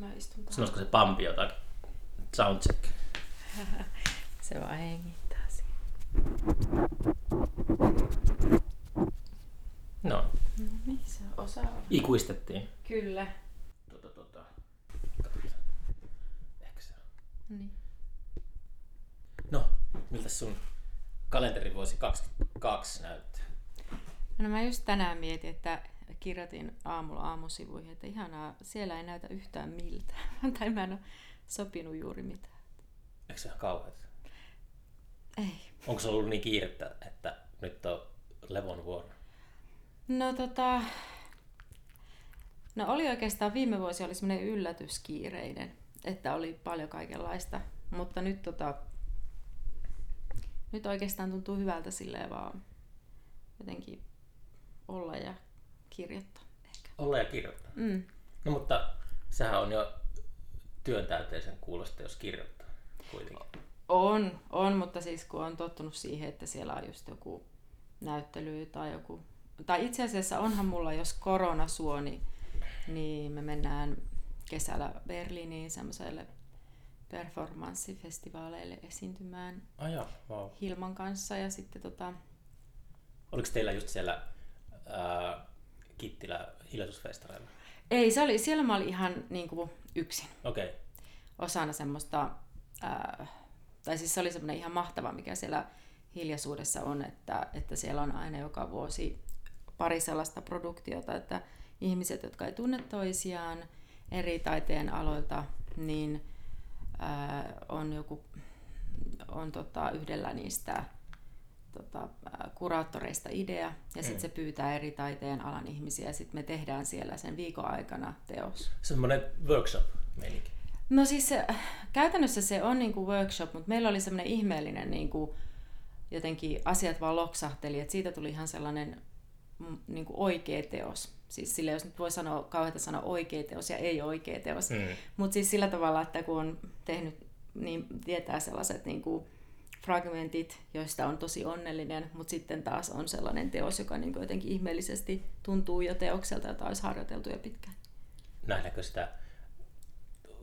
Mä istun tähän. Sanoisiko se Pampi jotain? Soundcheck. Se vaan hengittää siinä. No, Niin, se osaa. ikuistettiin. Kyllä. Tota, tota. Katsotaan. Ehkä se on. Niin. No, miltä sun kalenterivuosi 22 näyttää? No mä just tänään mietin, että kirjoitin aamulla aamusivuihin, että ihanaa, siellä ei näytä yhtään miltään. tai mä en ole sopinut juuri mitään. Eikö se ihan kauheat? Ei. Onko se ollut niin kiirettä, että nyt on levon vuoro? No tota... No oli oikeastaan viime vuosi oli semmoinen yllätyskiireinen, että oli paljon kaikenlaista. Mutta nyt tota... Nyt oikeastaan tuntuu hyvältä silleen vaan jotenkin olla ja kirjoittaa ehkä. Olla ja kirjoittaa. Mm. No mutta sehän on jo työntäyteisen kuulosta, jos kirjoittaa kuitenkin. On, on, mutta siis kun on tottunut siihen, että siellä on just joku näyttely tai joku... Tai itse asiassa onhan mulla, jos korona suo, niin, niin me mennään kesällä Berliiniin semmoiselle performanssifestivaaleille esiintymään joo, wow. Hilman kanssa ja sitten tota... Oliko teillä just siellä ää, Kittilä hiljaisuusfestareilla? Ei, se oli, siellä mä olin ihan niin kuin yksin. Okei. Okay. osana semmoista, ää, tai siis se oli semmoinen ihan mahtava, mikä siellä hiljaisuudessa on, että, että siellä on aina joka vuosi pari sellaista produktiota, että ihmiset, jotka ei tunne toisiaan eri taiteen aloilta, niin ää, on joku, on tota, yhdellä niistä tota, kuraattoreista idea, ja sitten Mm. se pyytää eri taiteen alan ihmisiä, ja sitten me tehdään siellä sen viikon aikana teos. Semmoinen workshop meininki. No siis se, käytännössä se on niinku workshop, mutta meillä oli semmoinen ihmeellinen niinku, jotenkin asiat vaan loksahteli, että siitä tuli ihan sellainen mm, niinku oikea teos. Siis sille, jos nyt voi sanoa, kauheita sanoa oikea teos ja ei oikea teos. Mm. Mutta siis sillä tavalla, että kun on tehnyt, niin tietää sellaiset niinku fragmentit, joista on tosi onnellinen, mutta sitten taas on sellainen teos, joka niinku jotenkin ihmeellisesti tuntuu jo teokselta, jota olisi harjoiteltu jo pitkään. Nähdäänkö sitä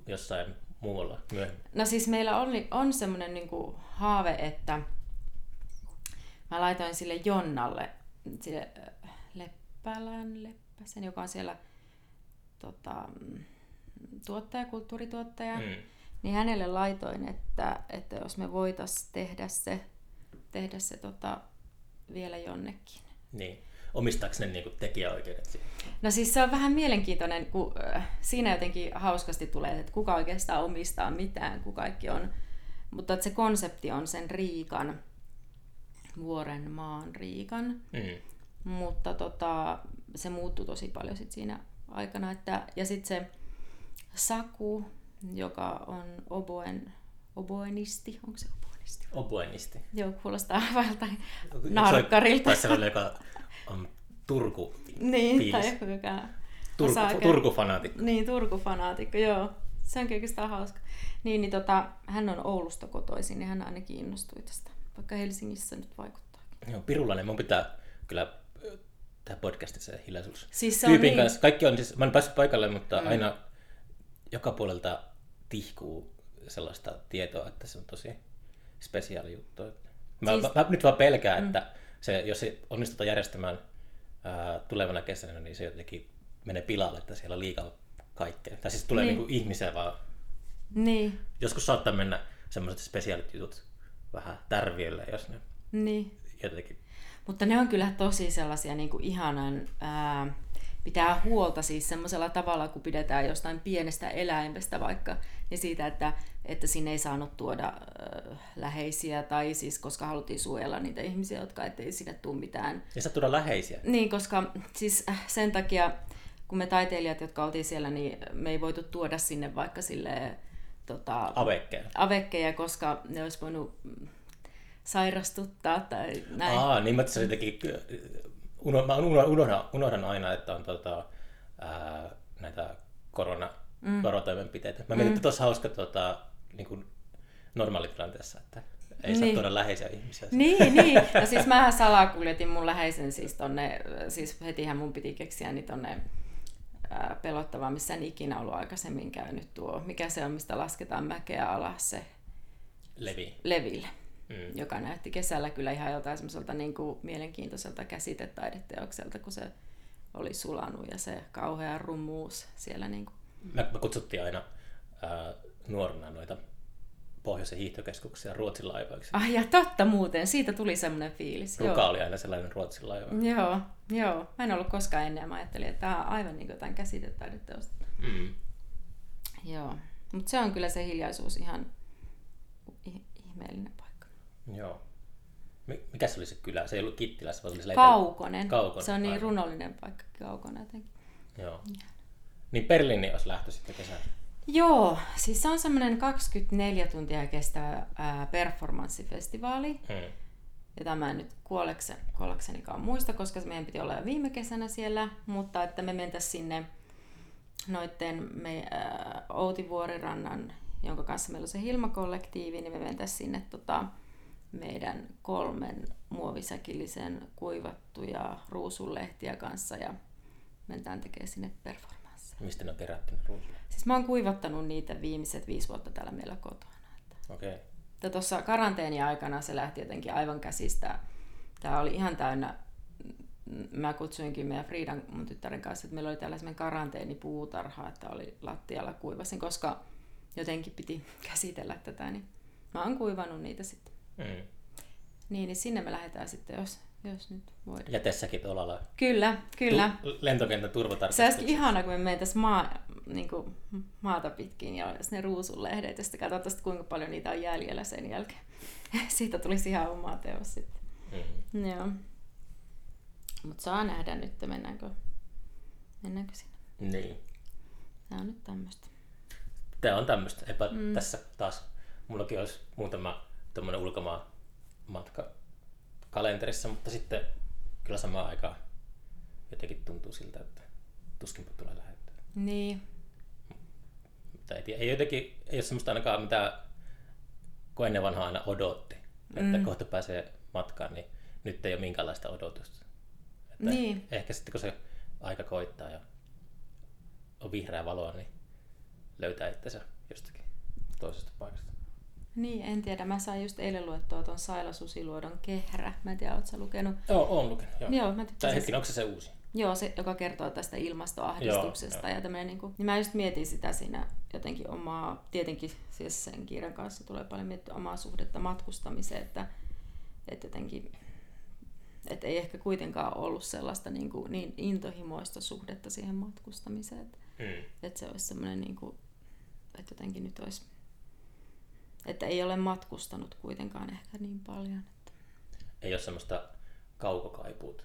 jossain muualla myöhemmin? No siis meillä on, on semmoinen niinku haave, että mä laitoin sille Jonnalle, sille äh, Leppälän, Leppäsen, joka on siellä tota, mm, tuottaja, kulttuurituottaja, Mm. Niin hänelle laitoin, että, että jos me voitais tehdä se, tehdä se tota, vielä jonnekin. Niin. Omistaako ne niinku tekijäoikeudet siihen? No siis se on vähän mielenkiintoinen, kun äh, siinä jotenkin hauskasti tulee, että kuka oikeastaan omistaa mitään, kun kaikki on. Mutta että se konsepti on sen Riikan, vuoren maan Riikan. Mm. Mutta tota, se muuttui tosi paljon sit siinä aikana. Että, ja sitten se Saku, joka on oboen, oboenisti, onko se oboenisti? Oboenisti. Joo, kuulostaa vähän narkkarilta. Tai sellainen, joka on Turku, Niin, tai joku, joka Turku, osaa Turku-fanaatikko. Niin, Turku-fanaatikko, joo. Se onkin oikeastaan hauska. Niin, niin tota, hän on Oulusta kotoisin, niin hän ainakin innostui tästä, vaikka Helsingissä nyt vaikuttaa. Joo, pirulainen. Mun pitää kyllä tehdä podcastissa hiljaisuus. Siis se on Tyypin niin- kanssa. Kaikki on siis, mä en päässyt paikalle, mutta mm. aina joka puolelta tihkuu sellaista tietoa, että se on tosi spesiaali juttu. Mä, Siis- mä, mä, nyt vaan pelkään, mm. että se, jos se onnistutaan järjestämään ää, tulevana kesänä, niin se jotenkin menee pilalle, että siellä on liikaa kaikkea. Tai siis tulee Niin. niin. niinku ihmisiä vaan. Niin, Joskus saattaa mennä semmoiset spesiaalit jutut vähän tärviölle, jos ne niin. jotenkin Mutta ne on kyllä tosi sellaisia niin kuin ihanan, ää, pitää huolta siis semmoisella tavalla, kun pidetään jostain pienestä eläimestä vaikka, niin siitä, että, että sinne ei saanut tuoda äh, läheisiä, tai siis koska haluttiin suojella niitä ihmisiä, jotka ettei sinne tule mitään Ja saa tuoda läheisiä. Niin, koska siis äh, sen takia, kun me taiteilijat, jotka oltiin siellä, niin me ei voitu tuoda sinne vaikka sille tota, Avekkeja. avekkeja, koska ne olisi voinut mm, sairastuttaa tai näin. Aa, niin mä uno, mä unohdan, unohdan, aina, että on tota, ää, näitä koronavarotoimenpiteitä. Mä mietin, että tuossa hauska tota, niin kuin normaalitilanteessa, että ei saa Niin. tuoda läheisiä ihmisiä. Niin, niin. No siis mähän salakuljetin mun läheisen siis tonne, siis hetihän mun piti keksiä niin tonne ää, pelottavaa, missä en ikinä ollut aikaisemmin käynyt tuo. Mikä se on, mistä lasketaan mäkeä alas se Levi. Leville, Mm. joka näytti kesällä kyllä ihan jotain semmoiselta niin kuin mielenkiintoiselta käsitetaideteokselta, kun se oli sulanut ja se kauhea rumuus siellä. Niin kuin. Me, me kutsuttiin aina ää, nuorena noita pohjoisen hiihtokeskuksia Ruotsin laivoiksi. Ah ja totta muuten, siitä tuli semmoinen fiilis. Ruka Joo. oli aina sellainen Ruotsin laiva. Joo, joo. Mä en ollut koskaan ennen, mä ajattelin, että tämä on aivan niin kuin jotain käsitetaideteosta. Mm. Joo, mutta se on kyllä se hiljaisuus ihan ihmeellinen paikka. Joo. Mi- Mikä se oli se kylä? Se ei ollut Kittilässä, vaan se oli siellä Kaukonen. Kaukonen, Se on niin aivan. runollinen paikka, Kaukonen jotenkin. Joo. Niin Berliini olisi lähtö sitten kesällä. Joo, siis se on semmoinen 24 tuntia kestävä ää, performanssifestivaali, Mm. jota mä en nyt kuoleksen, kuoleksenikaan muista, koska meidän piti olla jo viime kesänä siellä, mutta että me mentäisiin sinne noitten me, ää, Outi Vuorirannan, jonka kanssa meillä on se Hilma-kollektiivi, niin me mentäisiin sinne tota, meidän kolmen muovisäkillisen kuivattuja ruusunlehtiä kanssa ja mentään tekemään sinne performanssia. Mistä ne on kerätty ne ruusut? Siis mä oon kuivattanut niitä viimeiset viisi vuotta täällä meillä kotona. Että Okei. Okay. tuossa karanteeni-aikana se lähti jotenkin aivan käsistä. Tämä oli ihan täynnä, mä kutsuinkin meidän Friidan mun tyttären kanssa, että meillä oli tällainen karanteenipuutarha, että oli lattialla kuivasin, koska jotenkin piti käsitellä tätä, niin mä oon kuivannut niitä sitten. Mm. Niin, niin sinne me lähdetään sitten, jos, jos nyt voidaan. Ja tässäkin tuolla lailla. Kyllä, kyllä. Tu- lentokentän Se turvatarkastukset. olisikin ihana, kun me mentäisiin maa, niin kuin maata pitkin ja olisi ne ruusunlehdet, ja sitten katsotaan, kuinka paljon niitä on jäljellä sen jälkeen. Siitä tulisi ihan oma teos sitten. Mm. Joo. Mutta saa nähdä nyt, mennäänkö, mennäänkö sinne. Niin. Tämä on nyt tämmöistä. Tämä on tämmöistä. Eipä mm. tässä taas, mullakin olisi muutama tuommoinen ulkomaan matka kalenterissa, mutta sitten kyllä samaan aikaan jotenkin tuntuu siltä, että tuskinpa tulee lähettää. Niin, Mutta ei, ei jotenkin, ei ole semmoista ainakaan mitä, kun ennen vanhaa aina odotti, että Mm. kohta pääsee matkaan, niin nyt ei ole minkäänlaista odotusta. Että Niin. Ehkä sitten kun se aika koittaa ja on vihreä valoa, niin löytää itsensä jostakin toisesta paikasta. Niin, en tiedä. Mä sain just eilen luettua tuon Saila Susiluodon Kehrä. Mä en tiedä, ootko sä lukenut? Joo, oon lukenut. Joo. Joo, mä Tai hetken, onko se se uusi? Joo, se, joka kertoo tästä ilmastoahdistuksesta Joo, ja tämmöinen, niin, kuin, niin mä just mietin sitä siinä jotenkin omaa, tietenkin siis sen kirjan kanssa tulee paljon miettiä omaa suhdetta matkustamiseen, että, että jotenkin, että ei ehkä kuitenkaan ollut sellaista niin, kuin, niin intohimoista suhdetta siihen matkustamiseen, että, Mm. että se olisi semmoinen, niin kuin, että jotenkin nyt olisi, että ei ole matkustanut kuitenkaan ehkä niin paljon. Että. Ei ole semmoista kaukokaipuuta.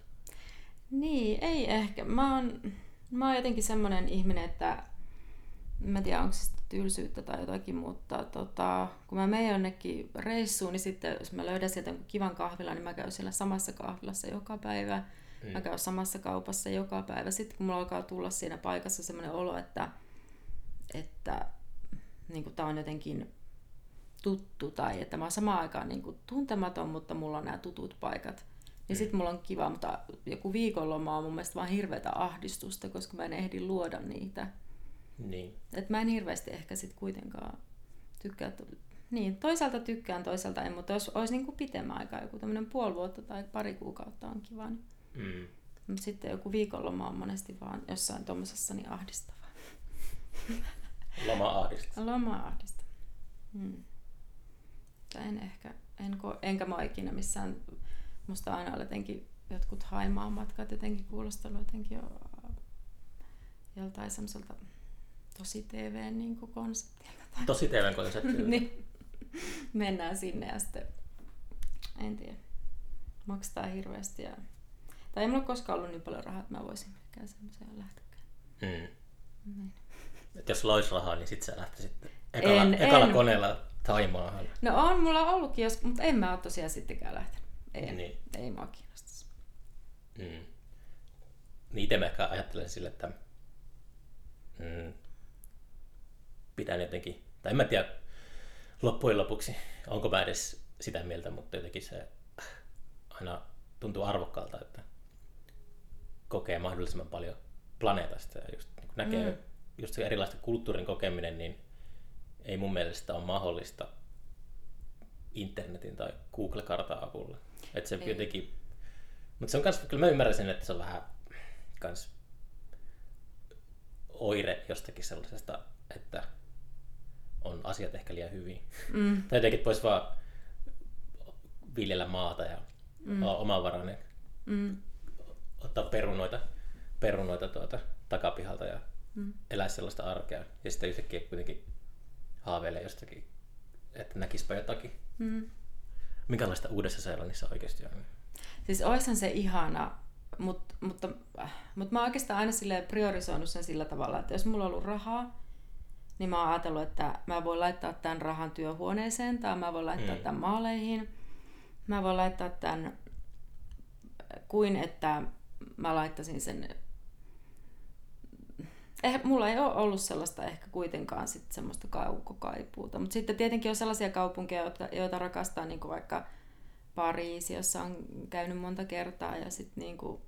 Niin, ei ehkä. Mä oon, mä oon jotenkin semmoinen ihminen, että mä en tiedä onko se tylsyyttä tai jotakin, mutta tota, kun mä menen jonnekin reissuun, niin sitten jos mä löydän sieltä kivan kahvilan, niin mä käyn siellä samassa kahvilassa joka päivä. Mm. Mä käyn samassa kaupassa joka päivä. Sitten kun mulla alkaa tulla siinä paikassa semmoinen olo, että, että niin tämä on jotenkin tuttu tai että mä oon samaan aikaan niin kuin tuntematon, mutta mulla on nämä tutut paikat. Niin sit mulla on kiva, mutta joku viikonloma on mun mielestä vaan hirveätä ahdistusta, koska mä en ehdi luoda niitä. Niin. Et mä en hirveästi ehkä sit kuitenkaan tykkää. Niin, toisaalta tykkään, toisaalta en, mutta jos olisi niin kuin pitemmän aikaa, joku tämmöinen puoli vuotta tai pari kuukautta on kiva. Niin. Mm. Mutta sitten joku viikonloma on monesti vaan jossain tuommoisessa niin ahdistavaa. Loma ahdistaa. Loma ahdista. Hmm. Mutta En ehkä, en, ko- enkä mä ikinä missään, musta aina on jotenkin jotkut Haimaan matkat jotenkin kuulostanut jotenkin jo, joltain semmoiselta tosi TV niin konseptilta. Tosi TVn konsepti. niin, mennään sinne ja sitten, en tiedä, maksetaan hirveästi. Ja, tai ei mulla koskaan ollut niin paljon rahaa, että mä voisin mikään semmoiseen lähtökään. Mm. Niin. Et jos lois rahaa, niin sit sä lähtisit ekalla, En, ekalla en. koneella Taimaahan. No on mulla ollutkin, jos, mutta en mä ole tosiaan sittenkään lähtenyt. En. Niin. Ei mua kiinnostaisi. Mm. Niin itse mä ehkä ajattelen sille, että mm, pitää jotenkin, tai en mä tiedä loppujen lopuksi, onko mä edes sitä mieltä, mutta jotenkin se aina tuntuu arvokkaalta, että kokee mahdollisimman paljon planeetasta ja just niin näkee mm. just se erilaista kulttuurin kokeminen, niin ei mun mielestä ole mahdollista internetin tai Google-kartan avulla. Että se ei. jotenkin... Mutta se on kans, kyllä mä ymmärrän sen, että se on vähän kans oire jostakin sellaisesta, että on asiat ehkä liian hyvin. Mm. tai jotenkin voisi vaan viljellä maata ja mm. olla omavarainen. Mm. Ottaa perunoita, perunoita tuota, takapihalta ja mm. elää sellaista arkea. Ja sitten yhtäkkiä kuitenkin haaveilee jostakin, että näkispä jotakin. Mm. Minkälaista uudessa Seelannissa oikeasti on? Siis olisihan se ihana, mutta, mutta, mutta mä oon oikeastaan aina sille priorisoinut sen sillä tavalla, että jos mulla on ollut rahaa, niin mä oon ajatellut, että mä voin laittaa tämän rahan työhuoneeseen tai mä voin laittaa mm. tämän maaleihin. Mä voin laittaa tämän kuin että mä laittaisin sen eh, mulla ei ole ollut sellaista ehkä kuitenkaan sit semmoista kaukokaipuuta. Mutta sitten tietenkin on sellaisia kaupunkeja, joita, joita rakastaa, niin vaikka Pariisi, jossa on käynyt monta kertaa ja sitten niin kuin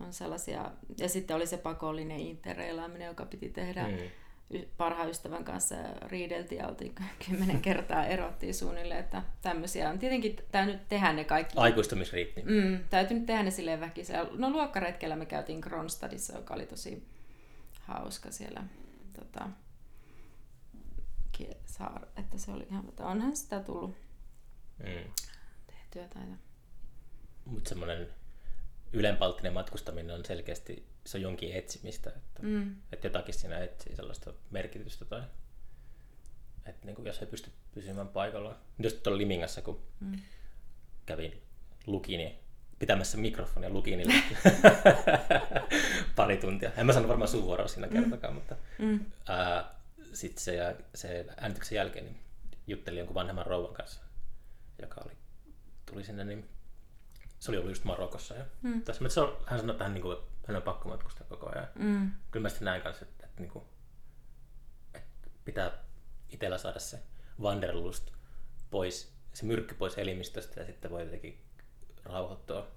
on sellaisia, ja sitten oli se pakollinen interreilaaminen, joka piti tehdä mm. parhaan ystävän kanssa riideltiin ja oltiin kymmenen kertaa erottiin suunnilleen, että tämmöisiä on tietenkin täytyy tehdä ne kaikki. Aikuistamisriitti. Mm, täytyy nyt tehdä ne silleen väkisellä. No luokkaretkellä me käytiin Kronstadissa, joka oli tosi hauska siellä. Tota, saar, että se oli ihan, että onhan sitä tullut mm. tehtyä tai Mutta semmoinen ylenpalttinen matkustaminen on selkeästi, se on jonkin etsimistä, että, mm. että jotakin siinä etsii sellaista merkitystä tai että niin kuin, jos ei pysty pysymään paikalla. Just tuolla Limingassa, kun mm. kävin luki, niin pitämässä mikrofonia lukinille pari tuntia. En mä sano varmaan sun vuoroa siinä kertakaan, mm. mutta mm. sitten se, se äänityksen jälkeen niin juttelin jonkun vanhemman rouvan kanssa, joka oli, tuli sinne, niin se oli ollut just Marokossa. Ja mm. tässä, se on, hän sanoi, että hän, niin kuin, hän on pakko matkustaa koko ajan. Mm. Kyllä mä sitten näin kanssa, että, että, niin kuin, että pitää itsellä saada se wanderlust pois, se myrkky pois elimistöstä ja sitten voi jotenkin rauhoittua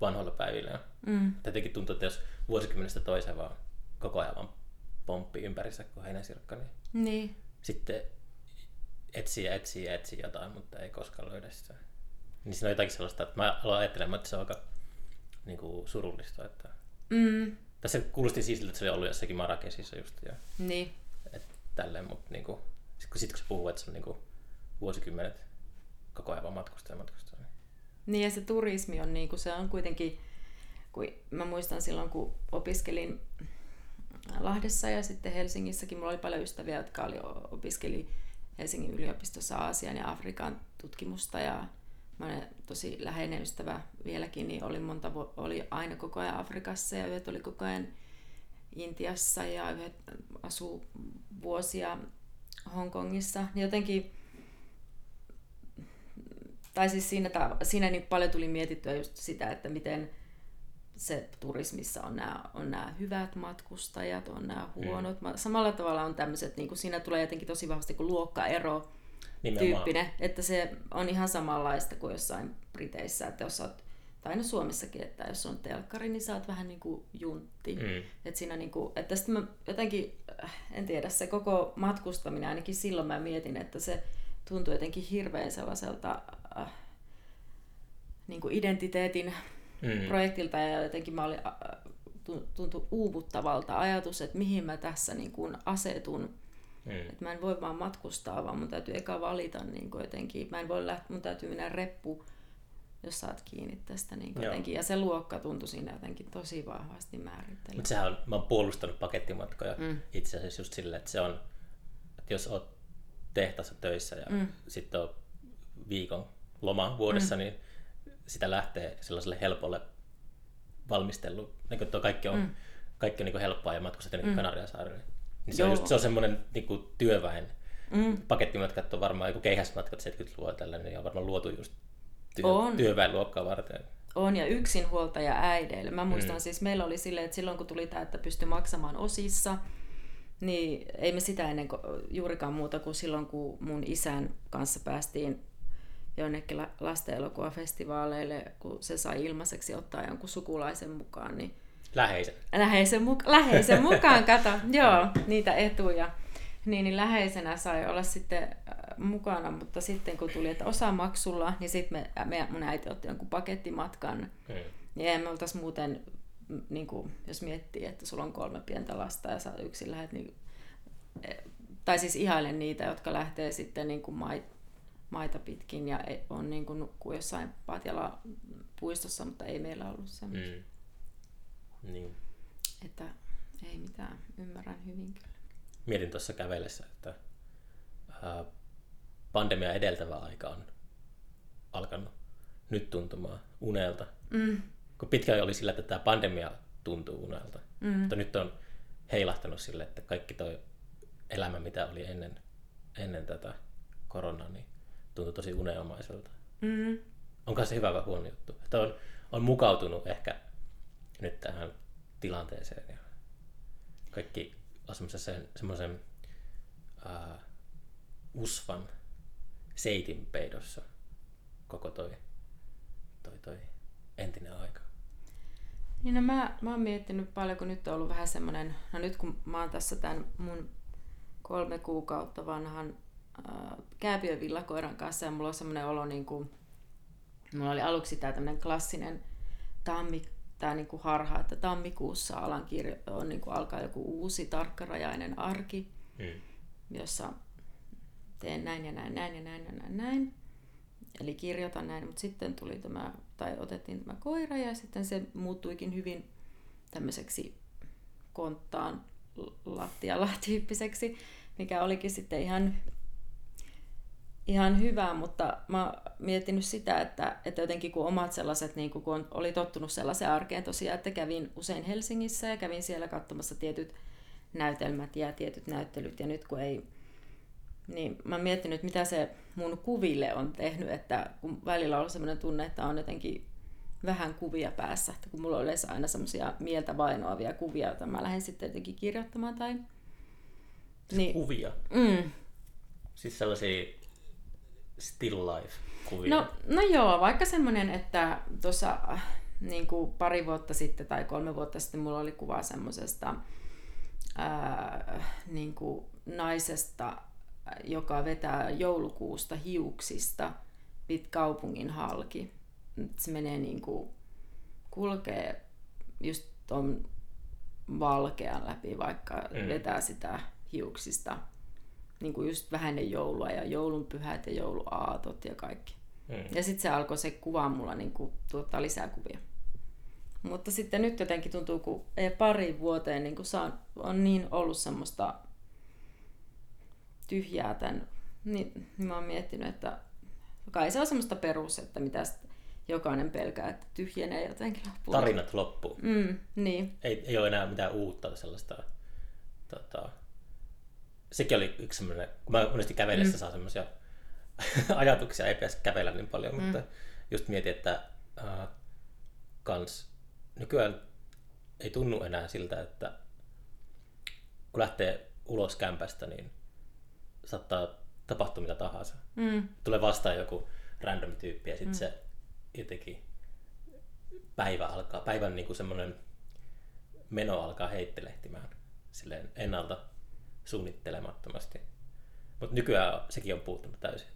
vanhoilla päivillä. Mm. Jotenkin tuntuu, että jos vuosikymmenestä toiseen vaan koko ajan vaan pomppi ympärissä kuin heinäsirkka, niin, niin. sitten etsii ja etsii ja etsii jotain, mutta ei koskaan löydä sitä. Niin siinä on jotakin sellaista, että mä aloin ajattelemaan, että se on aika niin kuin, surullista. Että... Mm. Tässä kuulosti siis siltä, että se oli ollut jossakin Marrakesissa just. Ja, niin. Et, tälleen, mutta niin kuin, sit, kun, sit, kun se puhuu, että se on niin kuin, vuosikymmenet koko ajan vaan matkustaa ja matkustaa. Niin ja se turismi on, niin kuin, se on kuitenkin, kun mä muistan silloin kun opiskelin Lahdessa ja sitten Helsingissäkin, mulla oli paljon ystäviä, jotka oli, opiskeli Helsingin yliopistossa Aasian ja Afrikan tutkimusta ja mä tosi läheinen ystävä vieläkin, niin oli, monta, oli aina koko ajan Afrikassa ja yhdet oli koko ajan Intiassa ja yhdet asuu vuosia Hongkongissa. Niin jotenkin tai siis siinä, siinä niin paljon tuli mietittyä just sitä, että miten se turismissa on nämä, on nämä hyvät matkustajat, on nämä mm. huonot. Mm. Samalla tavalla on tämmöiset, niin kuin siinä tulee jotenkin tosi vahvasti kuin luokkaero Nimenomaan. tyyppinen, että se on ihan samanlaista kuin jossain Briteissä, että jos olet, tai no Suomessakin, että jos on telkkari, niin sä oot vähän niin kuin juntti. Mm. Että siinä niin kuin, että sitten mä jotenkin, äh, en tiedä, se koko matkustaminen, ainakin silloin mä mietin, että se tuntuu jotenkin hirveän sellaiselta niin kuin identiteetin mm. projektilta ja jotenkin mä olin, tuntui uuvuttavalta ajatus, että mihin mä tässä niin kuin asetun. Mm. Että mä en voi vaan matkustaa, vaan mun täytyy eka valita niin kuin jotenkin. Mä en voi lähteä, mun täytyy mennä reppu, jos saat kiinni tästä niin kuin jotenkin. Ja se luokka tuntui siinä jotenkin tosi vahvasti määrittelemään. Mutta sehän on, mä oon puolustanut pakettimatkoja mm. itse asiassa just silleen, että se on, että jos oot tehtaassa töissä ja mm. sitten on viikon loma vuodessa, mm. niin sitä lähtee sellaiselle helpolle valmistelu, niin kuin kaikki on, mm. kaikki on niin helppoa ja matkustat jonnekin mm. Kanariasaarelle. Niin se, on just, se on semmoinen niin kuin työväen mm. pakettimatkat on varmaan joku keihäsmatkat 70-luvulla tällainen, niin on varmaan luotu just työ, on. työväenluokkaa varten. On, ja yksinhuoltaja äideille. Mä muistan mm. siis, meillä oli silleen, että silloin kun tuli tämä, että pystyi maksamaan osissa, niin ei me sitä ennen juurikaan muuta kuin silloin, kun mun isän kanssa päästiin jonnekin lasten elokuvafestivaaleille, kun se sai ilmaiseksi ottaa jonkun sukulaisen mukaan, niin Läheisen. Läheisen, muka- läheisen mukaan, kato, joo, niitä etuja. Niin, niin läheisenä sai olla sitten äh, mukana, mutta sitten kun tuli, että osa maksulla, niin sitten me, me, mun äiti otti jonkun pakettimatkan. Mm. Niin me oltaisi muuten, niin kuin, jos miettii, että sulla on kolme pientä lasta ja sä yksin lähdet, niin, eh, tai siis ihailen niitä, jotka lähtee sitten niin kuin mait, maita pitkin ja ei- on niin kuin nukkuu jossain Patjala puistossa, mutta ei meillä ollut semmoista. Mm. Niin. Että ei mitään, ymmärrän hyvin kyllä. Mietin tuossa kävellessä, että ää, pandemia edeltävä aika on alkanut nyt tuntumaan unelta. Mm. Kun pitkään oli sillä, että tämä pandemia tuntuu unelta. Mm. Mutta nyt on heilahtanut sille, että kaikki toi elämä, mitä oli ennen, ennen tätä koronaa, niin tuntuu tosi unelmaiselta. Mm. Onko se hyvä vai huono juttu? Että on, on mukautunut ehkä nyt tähän tilanteeseen ja kaikki on semmoisen, semmoisen uh, usvan seitin peidossa koko toi, toi, toi entinen aika. Niin no mä, mä oon miettinyt paljon, kun nyt on ollut vähän semmoinen, no nyt kun mä oon tässä tämän mun kolme kuukautta vanhan äh, kääpiön villakoiran kanssa ja mulla on semmoinen olo niin kuin, mulla oli aluksi tää tämmöinen klassinen tammi, tää niin kuin harha, että tammikuussa alan kirjo, on niin kuin alkaa joku uusi tarkkarajainen arki, Mm. jossa teen näin ja näin, näin ja näin ja näin, näin. Eli kirjoitan näin, mutta sitten tuli tämä, tai otettiin tämä koira ja sitten se muuttuikin hyvin tämmöiseksi konttaan lattialla tyyppiseksi, mikä olikin sitten ihan, ihan hyvä, mutta mä oon miettinyt sitä, että, että jotenkin kun omat sellaiset, niin kun on, oli tottunut sellaiseen arkeen tosiaan, että kävin usein Helsingissä ja kävin siellä katsomassa tietyt näytelmät ja tietyt näyttelyt ja nyt kun ei niin mä oon miettinyt, mitä se mun kuville on tehnyt, että kun välillä on sellainen tunne, että on jotenkin vähän kuvia päässä, että kun mulla on yleensä aina semmoisia mieltä vainoavia kuvia, joita mä lähden sitten jotenkin kirjoittamaan tai... Niin, Kuvia. mm, Siis sellaisia still life kuvia. No, no joo, vaikka semmoinen, että tuossa niin kuin pari vuotta sitten tai kolme vuotta sitten mulla oli kuva semmoisesta niin kuin naisesta, joka vetää joulukuusta hiuksista pit kaupungin halki. Se menee niin kuin, kulkee just ton valkean läpi, vaikka Mm. mm. vetää sitä hiuksista. Niin kuin just vähän ennen joulua ja joulunpyhät ja jouluaatot ja kaikki. Mm. Ja sitten se alkoi se kuva mulla niin kuin, tuottaa lisää kuvia. Mutta sitten nyt jotenkin tuntuu, kun ei pari vuoteen niin kuin saan, on niin ollut semmoista tyhjää tämän, niin, niin mä oon miettinyt, että kai se on semmoista perus, että mitä jokainen pelkää, että tyhjenee jotenkin loppuun. Tarinat loppuu. Mm, niin. Ei, ei ole enää mitään uutta sellaista. Tota, sekin oli yksi semmoinen, kun mä monesti kävellessä mm. saa semmoisia ajatuksia, ei pitäisi kävellä niin paljon, mm. mutta just mietin, että äh, kans nykyään ei tunnu enää siltä, että kun lähtee ulos kämpästä, niin saattaa tapahtua mitä tahansa. Mm, Tulee vastaan joku random tyyppi ja sitten mm. se jotenkin päivä alkaa, päivän niinku semmoinen meno alkaa heittelehtimään silleen ennalta suunnittelemattomasti. Mutta nykyään sekin on puuttunut täysin.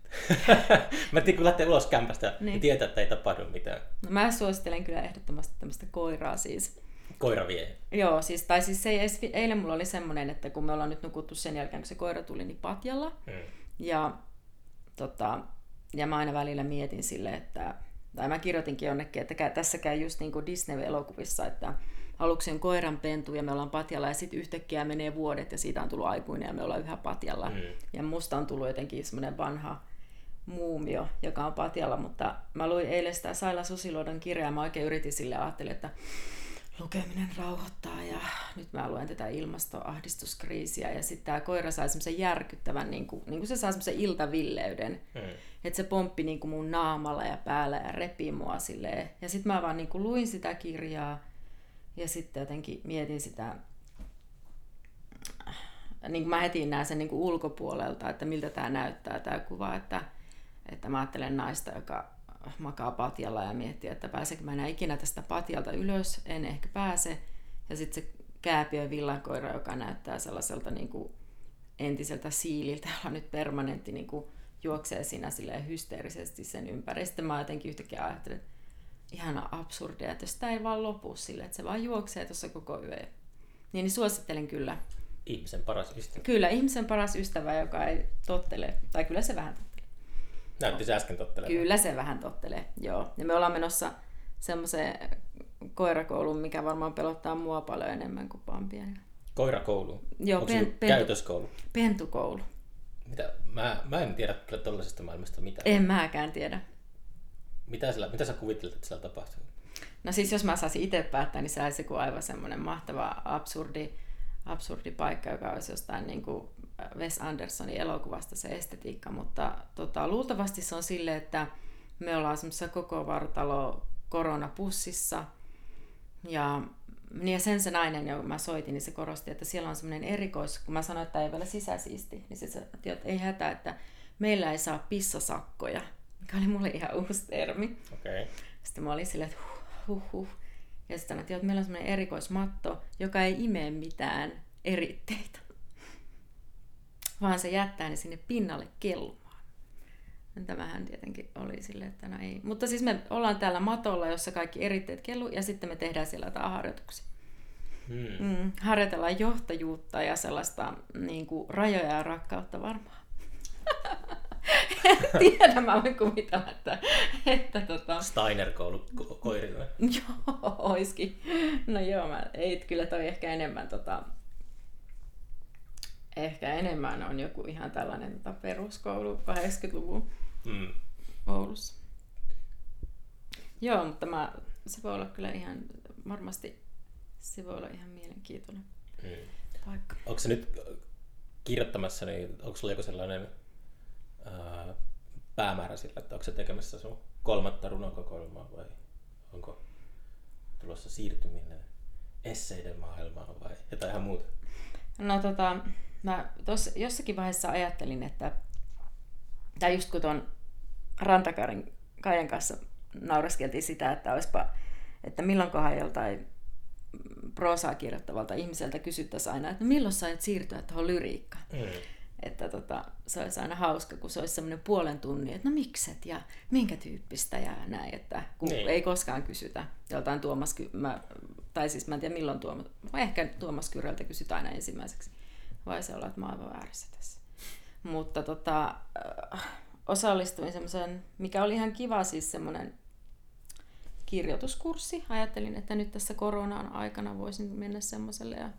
Mä tiedän, kun lähtee ulos kämpästä niin. Niin. ja tietää, että ei tapahdu mitään. no mä suosittelen kyllä ehdottomasti tämmöistä koiraa siis. Koira vie. Joo, siis, tai siis se eilen mulla oli semmoinen, että kun me ollaan nyt nukuttu sen jälkeen, kun se koira tuli, niin patjalla. Mm. Ja, tota, ja mä aina välillä mietin sille, että, tai mä kirjoitinkin jonnekin, että tässä käy just niin kuin Disney-elokuvissa, että aluksi on koiran pentu ja me ollaan patjalla ja sitten yhtäkkiä menee vuodet ja siitä on tullut aikuinen ja me ollaan yhä patjalla. Mm. Ja musta on tullut jotenkin semmoinen vanha muumio, joka on patjalla, mutta mä luin eilen sitä Saila Susiluodon kirjaa, mä oikein yritin sille ajattelin, että lukeminen rauhoittaa ja nyt mä luen tätä ilmastoahdistuskriisiä ja sitten tämä koira sai semmoisen järkyttävän, niin kuin, niin kuin se saa semmoisen iltavilleyden, Mm. että se pomppi niin kuin mun naamalla ja päällä ja repi mua silleen. Ja sitten mä vaan niin kuin luin sitä kirjaa ja sitten jotenkin mietin sitä, niin kuin mä heti näen sen niin kuin ulkopuolelta, että miltä tämä näyttää tämä kuva, että, että mä ajattelen naista, joka makaa patjalla ja miettii, että pääsenkö mä enää ikinä tästä patjalta ylös, en ehkä pääse. Ja sitten se kääpiö villakoira, joka näyttää sellaiselta niin kuin entiseltä siililtä, jolla nyt permanentti niin kuin juoksee siinä hysteerisesti sen ympäri. Sitten mä jotenkin yhtäkkiä ajattelin, että ihana absurdia, että jos tämä ei vaan lopu sille, että se vaan juoksee tuossa koko yö. Niin, niin suosittelen kyllä. Ihmisen paras ystävä. Kyllä, ihmisen paras ystävä, joka ei tottele, tai kyllä se vähän tottelee. Näytti se äsken tottelemaan. Kyllä se vähän tottelee, joo. Ja me ollaan menossa semmoiseen koirakouluun, mikä varmaan pelottaa mua paljon enemmän kuin Pampia. Koirakoulu? Joo, Onko pen, pentu, käytöskoulu? pentukoulu. Mitä? Mä, mä en tiedä kyllä tollaisesta maailmasta mitään. En mäkään tiedä. Mitä, sillä, mitä sä kuvittelet, että siellä tapahtuu? No siis jos mä saisin itse päättää, niin se olisi kuin aivan semmoinen mahtava absurdi, absurdi paikka, joka olisi jostain niin kuin Wes Andersonin elokuvasta se estetiikka, mutta tota, luultavasti se on sille, että me ollaan semmoisessa koko vartalo koronapussissa. Ja niin ja sen se nainen, joka mä soitin, niin se korosti, että siellä on semmoinen erikois, kun mä sanoin, että ei vielä sisäsiisti, niin se sanoi, että ei hätä, että meillä ei saa pissasakkoja, mikä oli mulle ihan uusi termi. Okay. Sitten mä olin silleen, että huh, huh, huh. Ja sitten sanottiin, että meillä on semmoinen erikoismatto, joka ei imee mitään eritteitä, vaan se jättää ne sinne pinnalle kellumaan. Tämähän tietenkin oli silleen, että no ei. Mutta siis me ollaan täällä matolla, jossa kaikki eritteet kellu, ja sitten me tehdään siellä jotain harjoituksia. Hmm. Mm, harjoitellaan johtajuutta ja sellaista niin kuin, rajoja ja rakkautta varmaan. tiedä, mä voin kuvitella, että... että tota... Steiner-koulu ko- koirille. joo, oiskin. No joo, mä, ei kyllä toi ehkä enemmän tota... Ehkä enemmän on joku ihan tällainen tota, peruskoulu 80-luvun mm. Oulussa. Joo, mutta mä, se voi olla kyllä ihan, varmasti se voi olla ihan mielenkiintoinen mm. paikka. Onko se nyt kirjoittamassa, niin onko sulla joku sellainen ää, päämäärä sillä, että onko se tekemässä sun kolmatta runokokoelmaa vai onko tulossa siirtyminen esseiden maailmaan vai jotain ihan muuta? No tota, mä tossa jossakin vaiheessa ajattelin, että tai just kun tuon Rantakarin Kaijan kanssa naureskeltiin sitä, että olisipa, että milloinkohan joltain prosaa kirjoittavalta ihmiseltä kysyttäisiin aina, että milloin sait siirtyä tuohon lyriikkaan. Mm. Että tota, se olisi aina hauska, kun se olisi semmoinen puolen tunnin, että no mikset ja minkä tyyppistä ja näin, että kun niin. ei koskaan kysytä joltain Tuomas, mä, tai siis mä en tiedä milloin Tuomas, vai ehkä Tuomas Kyröltä kysytään aina ensimmäiseksi, vai se olla, että mä oon aivan väärässä tässä. Mutta tota, osallistuin semmoisen, mikä oli ihan kiva siis semmoinen kirjoituskurssi. Ajattelin, että nyt tässä koronan aikana voisin mennä semmoiselle ja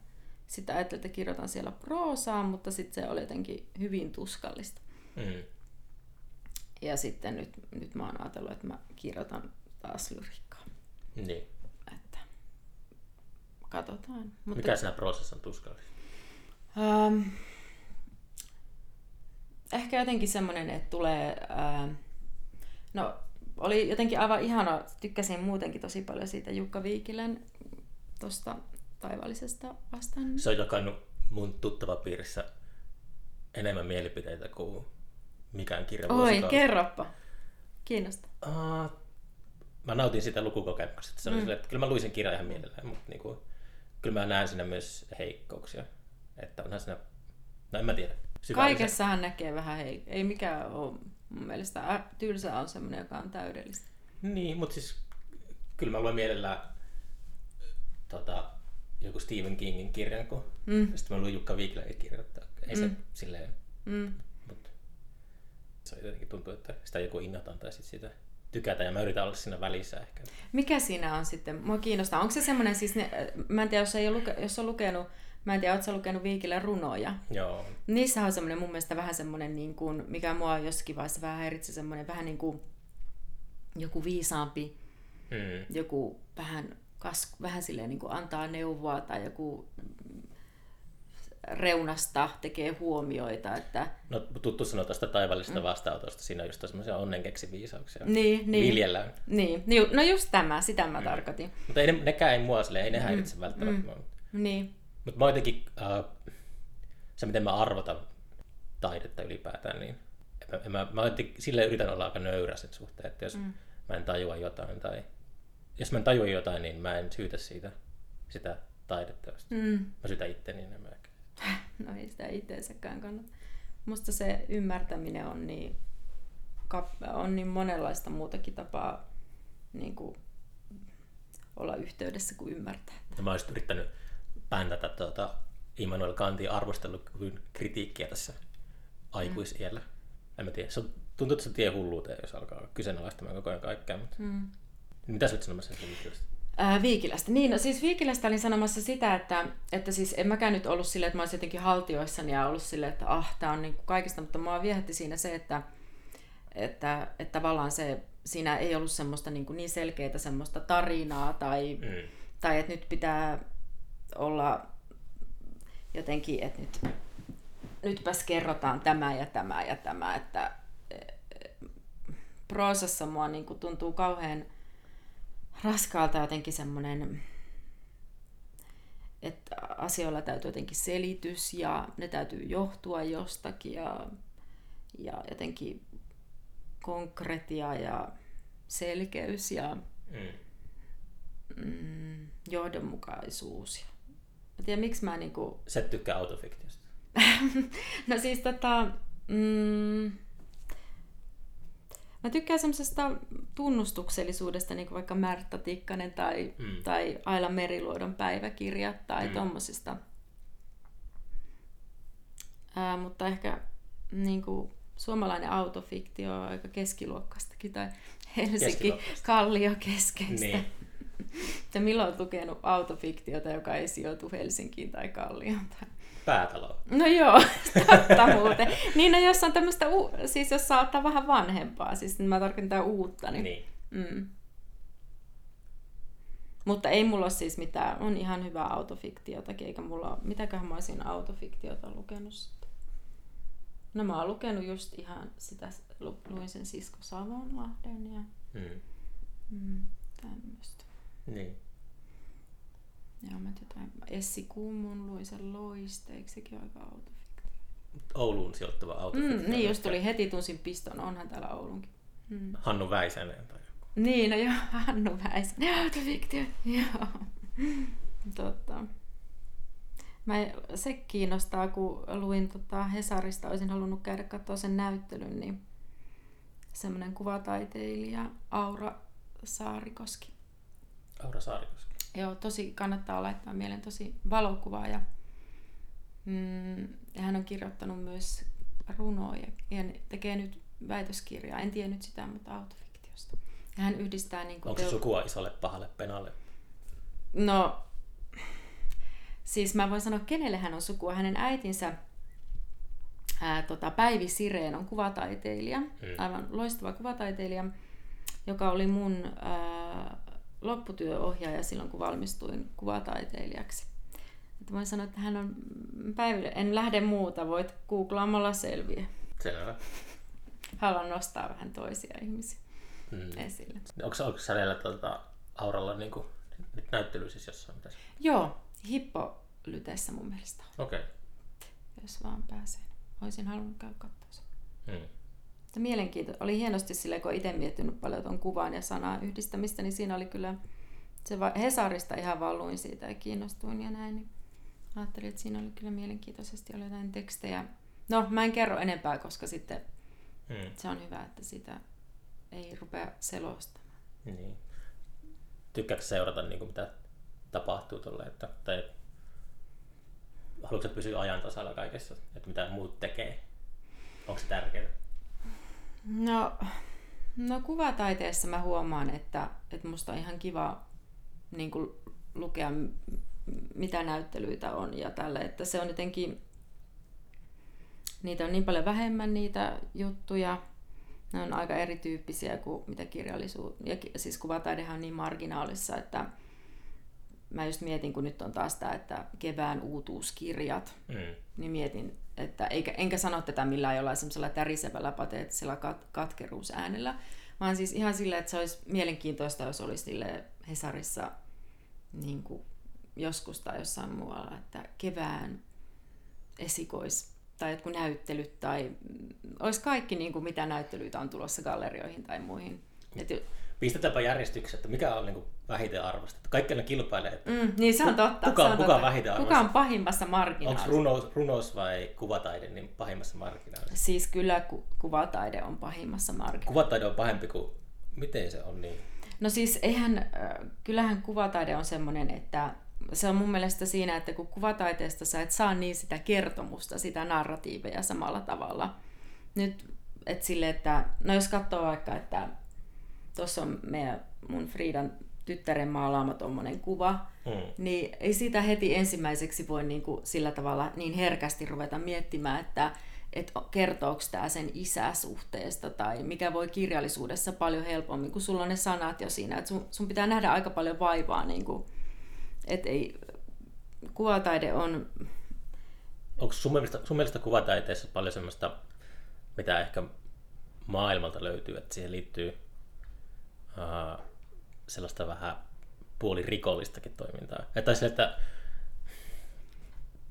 sitä ajattelin, että kirjoitan siellä proosaa, mutta sitten se oli jotenkin hyvin tuskallista. Mm. Ja sitten nyt, nyt mä oon ajatellut, että mä kirjoitan taas lyrikkaa. Niin. Että katsotaan. Mutta... Mikä siinä proosassa on tuskallista? Um, ehkä jotenkin semmoinen, että tulee... Ää, no, oli jotenkin aivan ihana, tykkäsin muutenkin tosi paljon siitä Jukka Viikilän tuosta taivaallisesta vastaan. Se on jakanut mun tuttava piirissä enemmän mielipiteitä kuin mikään kirja Oi, kerropa. Kiinnosta. Uh, mä nautin sitä lukukokemuksesta. Se mm. sille, että kyllä mä luin sen kirjan ihan mielellään, mutta niin kuin, kyllä mä näen siinä myös heikkouksia. Että onhan siinä, no en mä tiedä. Kaikessahan näkee vähän, hei, ei mikään ole mun mielestä. Tylsä on semmoinen, joka on täydellistä. Niin, mutta siis kyllä mä luen mielellään tota, joku Stephen Kingin kirjan, kun mm. sitten mä luin Jukka Viikiläkin kirjoittaa. Ei mm. se silleen, mm. mutta se jotenkin tuntuu, että sitä joku innotaan tai sitten sitä tykätä ja mä yritän olla siinä välissä ehkä. Mikä siinä on sitten? Mua kiinnostaa. Onko se semmoinen, siis ne, mä en tiedä, jos, ei ole, jos on lukenut Mä en tiedä, ootko lukenut Viikille runoja? Joo. Niissä on semmoinen mun mielestä vähän semmoinen, niin kuin, mikä mua jossakin vaiheessa vähän häiritsi, semmoinen vähän niin kuin joku viisaampi, hmm. joku vähän, kas, vähän silleen niin kuin antaa neuvoa tai joku reunasta tekee huomioita. Että... No tuttu sanoa tästä taivallista mm. vastaanotosta, siinä on just semmoisia onnenkeksiviisauksia. Niin, niin. Viljellään. Niin, no just tämä, sitä mä mm. tarkoitin. Mutta ei ne, nekään ei mua silleen, ei ne häiritse mm. välttämättä. Mm. Niin. Mutta mä jotenkin, äh, se miten mä arvotan taidetta ylipäätään, niin mä, mä, mä sille yritän olla aika nöyrä sen suhteen, että jos mm. mä en tajua jotain tai jos mä en tajua jotain, niin mä en syytä siitä sitä taideteosta. Mm. Mä syytän itteni enemmän. No ei sitä itsensäkään kannata. Musta se ymmärtäminen on niin, on niin monenlaista muutakin tapaa niin kuin olla yhteydessä kuin ymmärtää. Ja mä olisin yrittänyt bändätä tuota Immanuel Kantin arvostelukyvyn kritiikkiä tässä aikuisiellä. En mä tiedä, se on, tuntuu, että se tie hulluuteen, jos alkaa kyseenalaistamaan koko ajan kaikkea. Mutta... Mm. Mitä sä oot sanomassa Viikilästä? Ää, Viikilästä. Niin, no siis Viikilästä olin sanomassa sitä, että, että siis en mäkään nyt ollut silleen, että mä olisin jotenkin haltioissani ja ollut silleen, että ah, tää on niin kuin kaikista, mutta mua viehätti siinä se, että, että, että tavallaan se, siinä ei ollut semmoista niin, kuin niin selkeää semmoista tarinaa tai, Mm. tai että nyt pitää olla jotenkin, että nyt, nytpäs kerrotaan tämä ja tämä ja tämä, että eh, proosassa mua niin kuin tuntuu kauhean raskaalta jotenkin semmoinen, että asioilla täytyy jotenkin selitys ja ne täytyy johtua jostakin ja, ja jotenkin konkretia ja selkeys ja Mm. mm, johdonmukaisuus. Mä tiedän, miksi mä niinku... Sä et tykkää autofiktiosta. No siis tota... Mm, mä tykkään semmoisesta tunnustuksellisuudesta, niin kuin vaikka Märtta Tikkanen tai, Mm. tai Aila Meriluodon päiväkirjat tai Mm. mm. tommosista. Ää, mutta ehkä niin kuin, suomalainen autofiktio on aika keskiluokkastakin tai Helsinki. Kallio keskeistä. Niin. Milloin olet lukenut autofiktiota, joka ei sijoitu Helsinkiin tai Kallioon? Tai... Päätalo. No joo, totta muuten. Niin, no jos on tämmöistä, u- siis jos saa ottaa vähän vanhempaa, siis mä tarkoitan uutta, niin... Niin. Mm. Mutta ei mulla ole siis mitään, on ihan hyvää autofiktiotakin, eikä mulla ole, mitäköhän mä olisin autofiktiota lukenut sitten. No mä oon lukenut just ihan sitä, lu- luin sen Sisko Savonlahden ja Mm. mm, tämmöistä. Niin. Ja mä jotain, Essi Kummun luin sen loisteeksi, sekin on aika autofiktio. Ouluun sijoittuva autofiktio. Mm, niin just tuli heti tunsin piston, onhan täällä Oulunkin. Mm. Hannu Väisänen tai joku. Niin, no joo, Hannu Väisänen. Autofiktio, joo. Totta. Mä, se kiinnostaa, kun luin tota Hesarista, olisin halunnut käydä katsoa sen näyttelyn, niin semmoinen kuvataiteilija Aura Saarikoski. Aura Saarikoski. Joo, tosi kannattaa laittaa mieleen tosi valokuvaa ja, mm, ja hän on kirjoittanut myös runoja ja tekee nyt väitöskirjaa. En tiennyt sitä, mutta autofiktiosta. Ja hän yhdistää niin kuin Onko se sukua isolle pahalle penalle? No, siis mä voin sanoa, kenelle hän on sukua. Hänen äitinsä ää, tota, Päivi Sireen on kuvataiteilija, Mm. aivan loistava kuvataiteilija, joka oli mun ää, lopputyöohjaaja silloin, kun valmistuin kuvataiteilijaksi. Että voin sanoa, että hän on Päiville, en lähde muuta, voit googlaamalla selviä. Selvä. Haluan nostaa vähän toisia ihmisiä Mm. esille. Onko, onko Sälellä tuota, Auralla niinku, nyt näyttely siis jossain? Mitäs? Joo, Hippo Lyteessä mun mielestä. Okei. Okay. jos vaan pääsee. Olisin halunnut käydä katsoa sen. Mm. Mutta mielenkiinto. Oli hienosti sille, kun itse miettinyt paljon tuon kuvan ja sanan yhdistämistä, niin siinä oli kyllä se va- Hesarista ihan vaan luin siitä ja kiinnostuin ja näin. Niin ajattelin, että siinä oli kyllä mielenkiintoisesti oli jotain tekstejä. No, mä en kerro enempää, koska sitten Mm. se on hyvä, että sitä ei rupea selostamaan. Niin. Tykkäätkö seurata, niin kuin, mitä tapahtuu tuolle, että, tai haluatko pysyä ajan tasalla kaikessa, että mitä muut tekee? Onko se tärkeää? No, no kuvataiteessa mä huomaan, että, että musta on ihan kiva niin kuin lukea, mitä näyttelyitä on ja tälle, että se on jotenkin, niitä on niin paljon vähemmän niitä juttuja, ne on aika erityyppisiä kuin mitä kirjallisuus, ja siis kuvataidehan on niin marginaalissa, että mä just mietin, kun nyt on taas tämä, että kevään uutuuskirjat, Mm. niin mietin, että eikä, enkä sano tätä millään jollain semmoisella tärisevällä pateettisella kat, katkeruusäänellä, vaan siis ihan sillä, että se olisi mielenkiintoista, jos olisi sille Hesarissa niin kuin joskus tai jossain muualla, että kevään esikois tai jotkut näyttelyt tai mm, olisi kaikki, niin kuin mitä näyttelyitä on tulossa gallerioihin tai muihin. Et, jo- Pistetäänpä järjestyksessä, että mikä on niin vähiten arvostettu. Kaikki ne kilpailee. Että Mm, niin se on totta. Kuka- se on kuka totta. on vähiten Kuka on pahimmassa Onko marginaalissa? runous, runous vai kuvataide niin pahimmassa marginaalissa? Siis kyllä ku- kuvataide on pahimmassa marginaalissa. Kuvataide on pahempi kuin... Miten se on niin? No siis eihän, äh, kyllähän kuvataide on semmoinen, että se on mun mielestä siinä, että kun kuvataiteesta sä et saa niin sitä kertomusta, sitä narratiiveja samalla tavalla. Nyt, et sille, että, no jos katsoo vaikka, että tuossa on meidän, mun Friidan tyttären maalaama tuommoinen kuva, Mm. niin ei siitä heti ensimmäiseksi voi niin kuin sillä tavalla niin herkästi ruveta miettimään, että et kertooko tämä sen isäsuhteesta tai mikä voi kirjallisuudessa paljon helpommin, kun sulla on ne sanat jo siinä. Et sun, sun pitää nähdä aika paljon vaivaa, niin kuin, et ei, kuvataide on, Onko sun mielestä, sun mielestä kuvataiteessa paljon semmoista, mitä ehkä maailmalta löytyy, että siihen liittyy uh, sellaista vähän puolirikollistakin toimintaa? Et Tai, sille, että,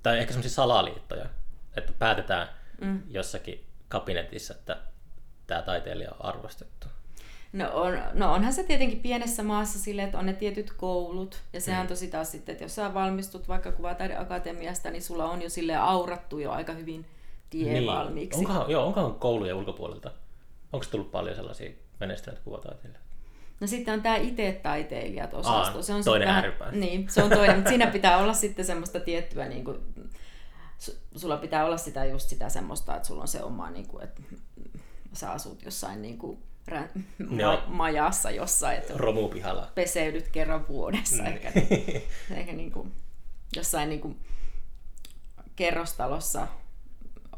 tai ehkä semmoisia salaliittoja, että päätetään mm. jossakin kabinetissa, että tämä taiteilija on arvostettu. no, on, no onhan se tietenkin pienessä maassa sille, että on ne tietyt koulut, ja sehän on tosi taas sitten, että jos sä valmistut vaikka kuvataideakatemiasta, niin sulla on jo sille aurattu jo aika hyvin tie valmiiksi. Niin. Onkohan, joo, onkohan koulujen ulkopuolelta? Onko tullut paljon sellaisia menestyneitä kuvataiteilijoita? No sitten on tämä itse-taiteilijat Aa, osasto. Se on toinen sit vähän, ääripää. Niin, se on toinen, mutta siinä pitää olla sitten semmoista tiettyä, niin kuin, sulla pitää olla sitä just sitä semmoista, että sulla on se oma, niin kuin, että sä asut jossain niin kuin, rä, ma, majassa jossain, että Romupihalla. peseydyt kerran vuodessa, Mm. eikä, eikä niin kuin, jossain niin kuin, kerrostalossa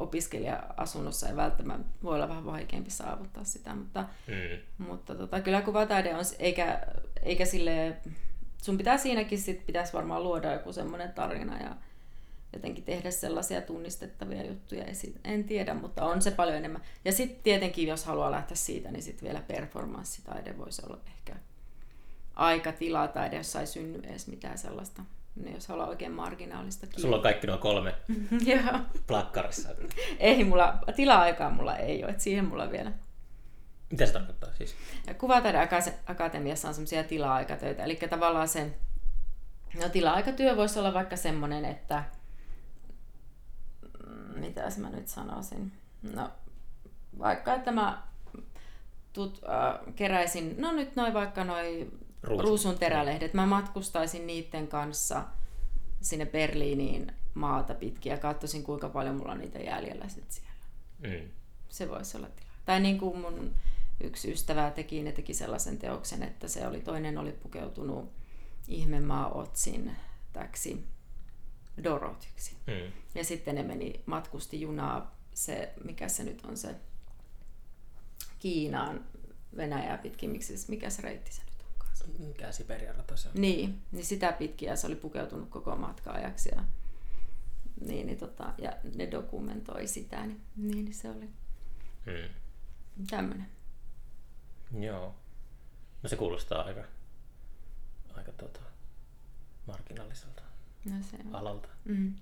opiskelija-asunnossa ei välttämättä voi olla vähän vaikeampi saavuttaa sitä, mutta Mm. mutta tota, kyllä kuvataide on, eikä, eikä sille, sun pitää siinäkin sit, pitäisi varmaan luoda joku semmoinen tarina ja jotenkin tehdä sellaisia tunnistettavia juttuja. En tiedä, mutta on se paljon enemmän. Ja sitten tietenkin, jos haluaa lähteä siitä, niin sitten vielä performanssitaide voisi olla ehkä aika tilataide, jos ei synny edes mitään sellaista. Niin jos haluaa oikein marginaalista Sulla on kaikki nuo kolme plakkarissa. Ei mulla, tila-aikaa mulla ei ole, että siihen mulla vielä Mitä se tarkoittaa siis? Ja Kuvataideakatemiassa on semmoisia tila-aikatöitä, eli tavallaan se no, tila-aikatyö voisi olla vaikka semmoinen, että mm, mitä mä nyt sanoisin, no vaikka, että mä tut, äh, keräisin, no nyt noin vaikka noin Ruusun. ruusun terälehdet, mä matkustaisin niiden kanssa sinne Berliiniin maata pitkin ja katsoisin kuinka paljon mulla on niitä jäljellä sit siellä Mm. se voisi olla tila. Tai niin kuin mun yksi ystävä teki, ne teki sellaisen teoksen, että se oli, toinen oli pukeutunut ihmemaa Otsin täksi Dorotyksi. Mm. Ja sitten ne meni, matkusti junaa, se, mikä se nyt on se Kiinaan, Venäjää pitkin, miksi, mikä se reitti se nyt onkaan? se? Mikä Siberian rata se on? Niin, niin sitä pitkin ja se oli pukeutunut koko matka ajaksi ja, niin, niin tota, ja ne dokumentoi sitä, niin, niin, niin se oli Mm. tämmöinen. Joo. No se kuulostaa aika, aika tota, marginaaliselta No se on. alalta. Mm.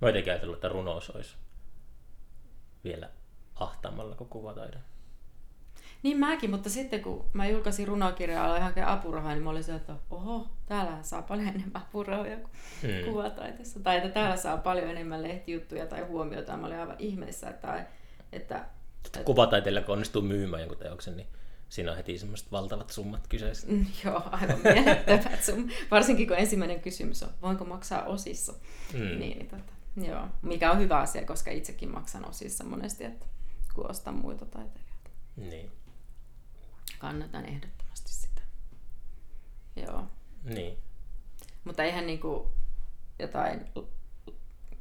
Mä jotenkin ajatellut, että runous olisi vielä ahtaammalla kuin kuvataide. Niin mäkin, mutta sitten kun mä julkaisin runokirjaa, aloin hakea apurahaa, niin mä olin se, että oho, täällä saa paljon enemmän apurahoja kuin Mm. mm. kuvataiteessa. Tai että täällä saa paljon enemmän lehtijuttuja tai huomiota. Mä olin aivan ihmeessä, että, että Sitten kuvataiteella, kun onnistuu myymään jonkun teoksen, niin siinä on heti semmoiset valtavat summat kyseessä. mm, joo, aivan mielettömät sun. Varsinkin kun ensimmäinen kysymys on, voinko maksaa osissa. Mm. Niin, niin tota, joo. Mikä on hyvä asia, koska itsekin maksan osissa monesti, että kun ostan muilta taiteilijoilta. Niin. Kannatan ehdottomasti sitä. Joo. Niin. Mutta eihän niinku jotain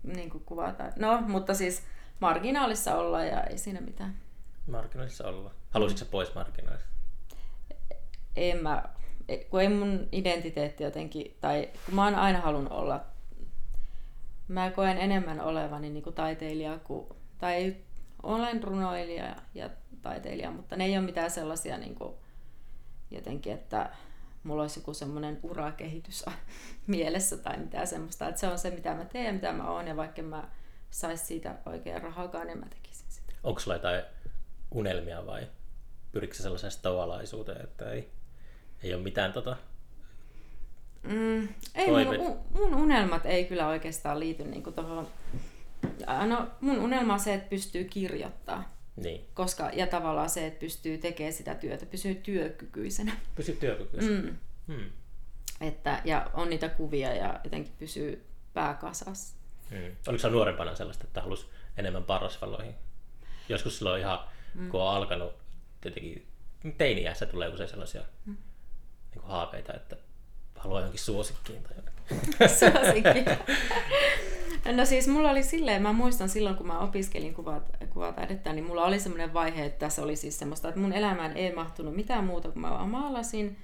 niinku kuvata. No, mutta siis marginaalissa olla ja ei siinä mitään. Marginaalissa olla. Haluaisitko sä pois marginaalista? En mä, kun ei mun identiteetti jotenkin, tai kun mä oon aina halunnut olla, mä koen enemmän olevani niinku taiteilija kuin, tai olen runoilija ja taiteilija, mutta ne ei ole mitään sellaisia niinku, jotenkin, että mulla olisi joku semmoinen urakehitys mielessä tai mitään semmoista, että se on se mitä mä teen, mitä mä oon ja vaikka mä sais siitä oikein rahakaan, niin mä tekisin sitä. Onko sulla jotain unelmia vai pyrikö se sellaiseen stoalaisuuteen, että ei, ei ole mitään tota, Mm, ei mun, mun unelmat ei kyllä oikeastaan liity niinku tuohon. No, mun unelma on se, että pystyy kirjoittaa. Niin. Koska, ja tavallaan se, että pystyy tekemään sitä työtä, pysyy työkykyisenä. Pysyy työkykyisenä. Mm. Hmm. Että, ja on niitä kuvia ja jotenkin pysyy pääkasassa. Hmm. Oliko se nuorempana sellaista, että halusi enemmän parasvaloihin? Joskus silloin ihan, hmm. kun on alkanut tietenkin teiniässä tulee usein sellaisia hmm. niin kuin haaveita, että haluaa jonkin suosikkiin tai Suosikki. No siis mulla oli silleen, mä muistan silloin kun mä opiskelin kuvat, kuvataidetta, niin mulla oli semmoinen vaihe, että tässä oli siis semmoista, että mun elämään ei mahtunut mitään muuta kuin mä vaan maalasin.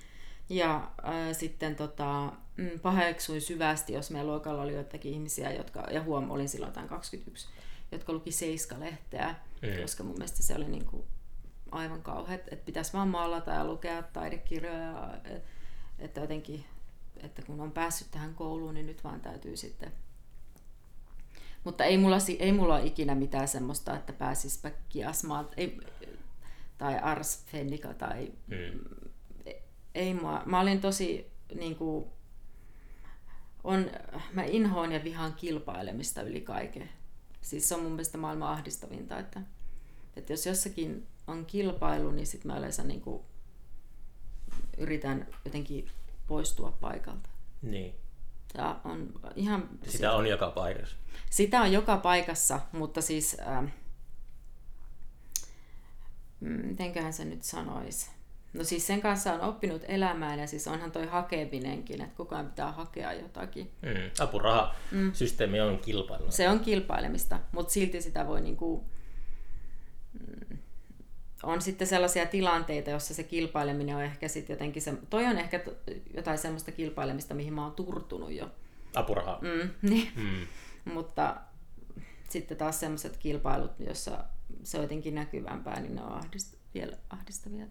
Ja äh, sitten tota, mm, paheksuin syvästi, jos meidän luokalla oli joitakin ihmisiä, jotka, ja huom, olin silloin tämän 21, jotka luki Seiska-lehteä, mm. koska mun mielestä se oli niin kuin aivan kauheat, että pitäisi vaan maalata ja lukea taidekirjoja, että jotenkin että kun on päässyt tähän kouluun, niin nyt vaan täytyy sitten... Mutta ei mulla, ei mulla ole ikinä mitään semmoista, että pääsispä kiasmaan, ei, tai Ars Fennika, tai... Mm. Ei mua. Mä olin tosi niin kuin, on, mä inhoon ja vihaan kilpailemista yli kaiken. Siis se on mun mielestä maailman ahdistavinta, että, että jos jossakin on kilpailu, niin sitten mä yleensä niin kuin, yritän jotenkin poistua paikalta. Niin. Ja on ihan... Sitä sitä on joka paikassa. Sitä on joka paikassa, mutta siis... Äh, mitenköhän se nyt sanoisi? No siis sen kanssa on oppinut elämään ja siis onhan toi hakeminenkin, että koko ajan pitää hakea jotakin. Mm, apurahasysteemi mm. on kilpailu. Se on kilpailemista, mutta silti sitä voi niinku, mm, on sitten sellaisia tilanteita, jossa se kilpaileminen on ehkä sitten jotenkin se, toi on ehkä jotain semmoista kilpailemista, mihin mä oon turtunut jo. Apuraha. Mm, niin. Mm. Mutta sitten taas semmoiset kilpailut, jossa se on jotenkin näkyvämpää, niin ne on ahdist- vielä ahdistavia.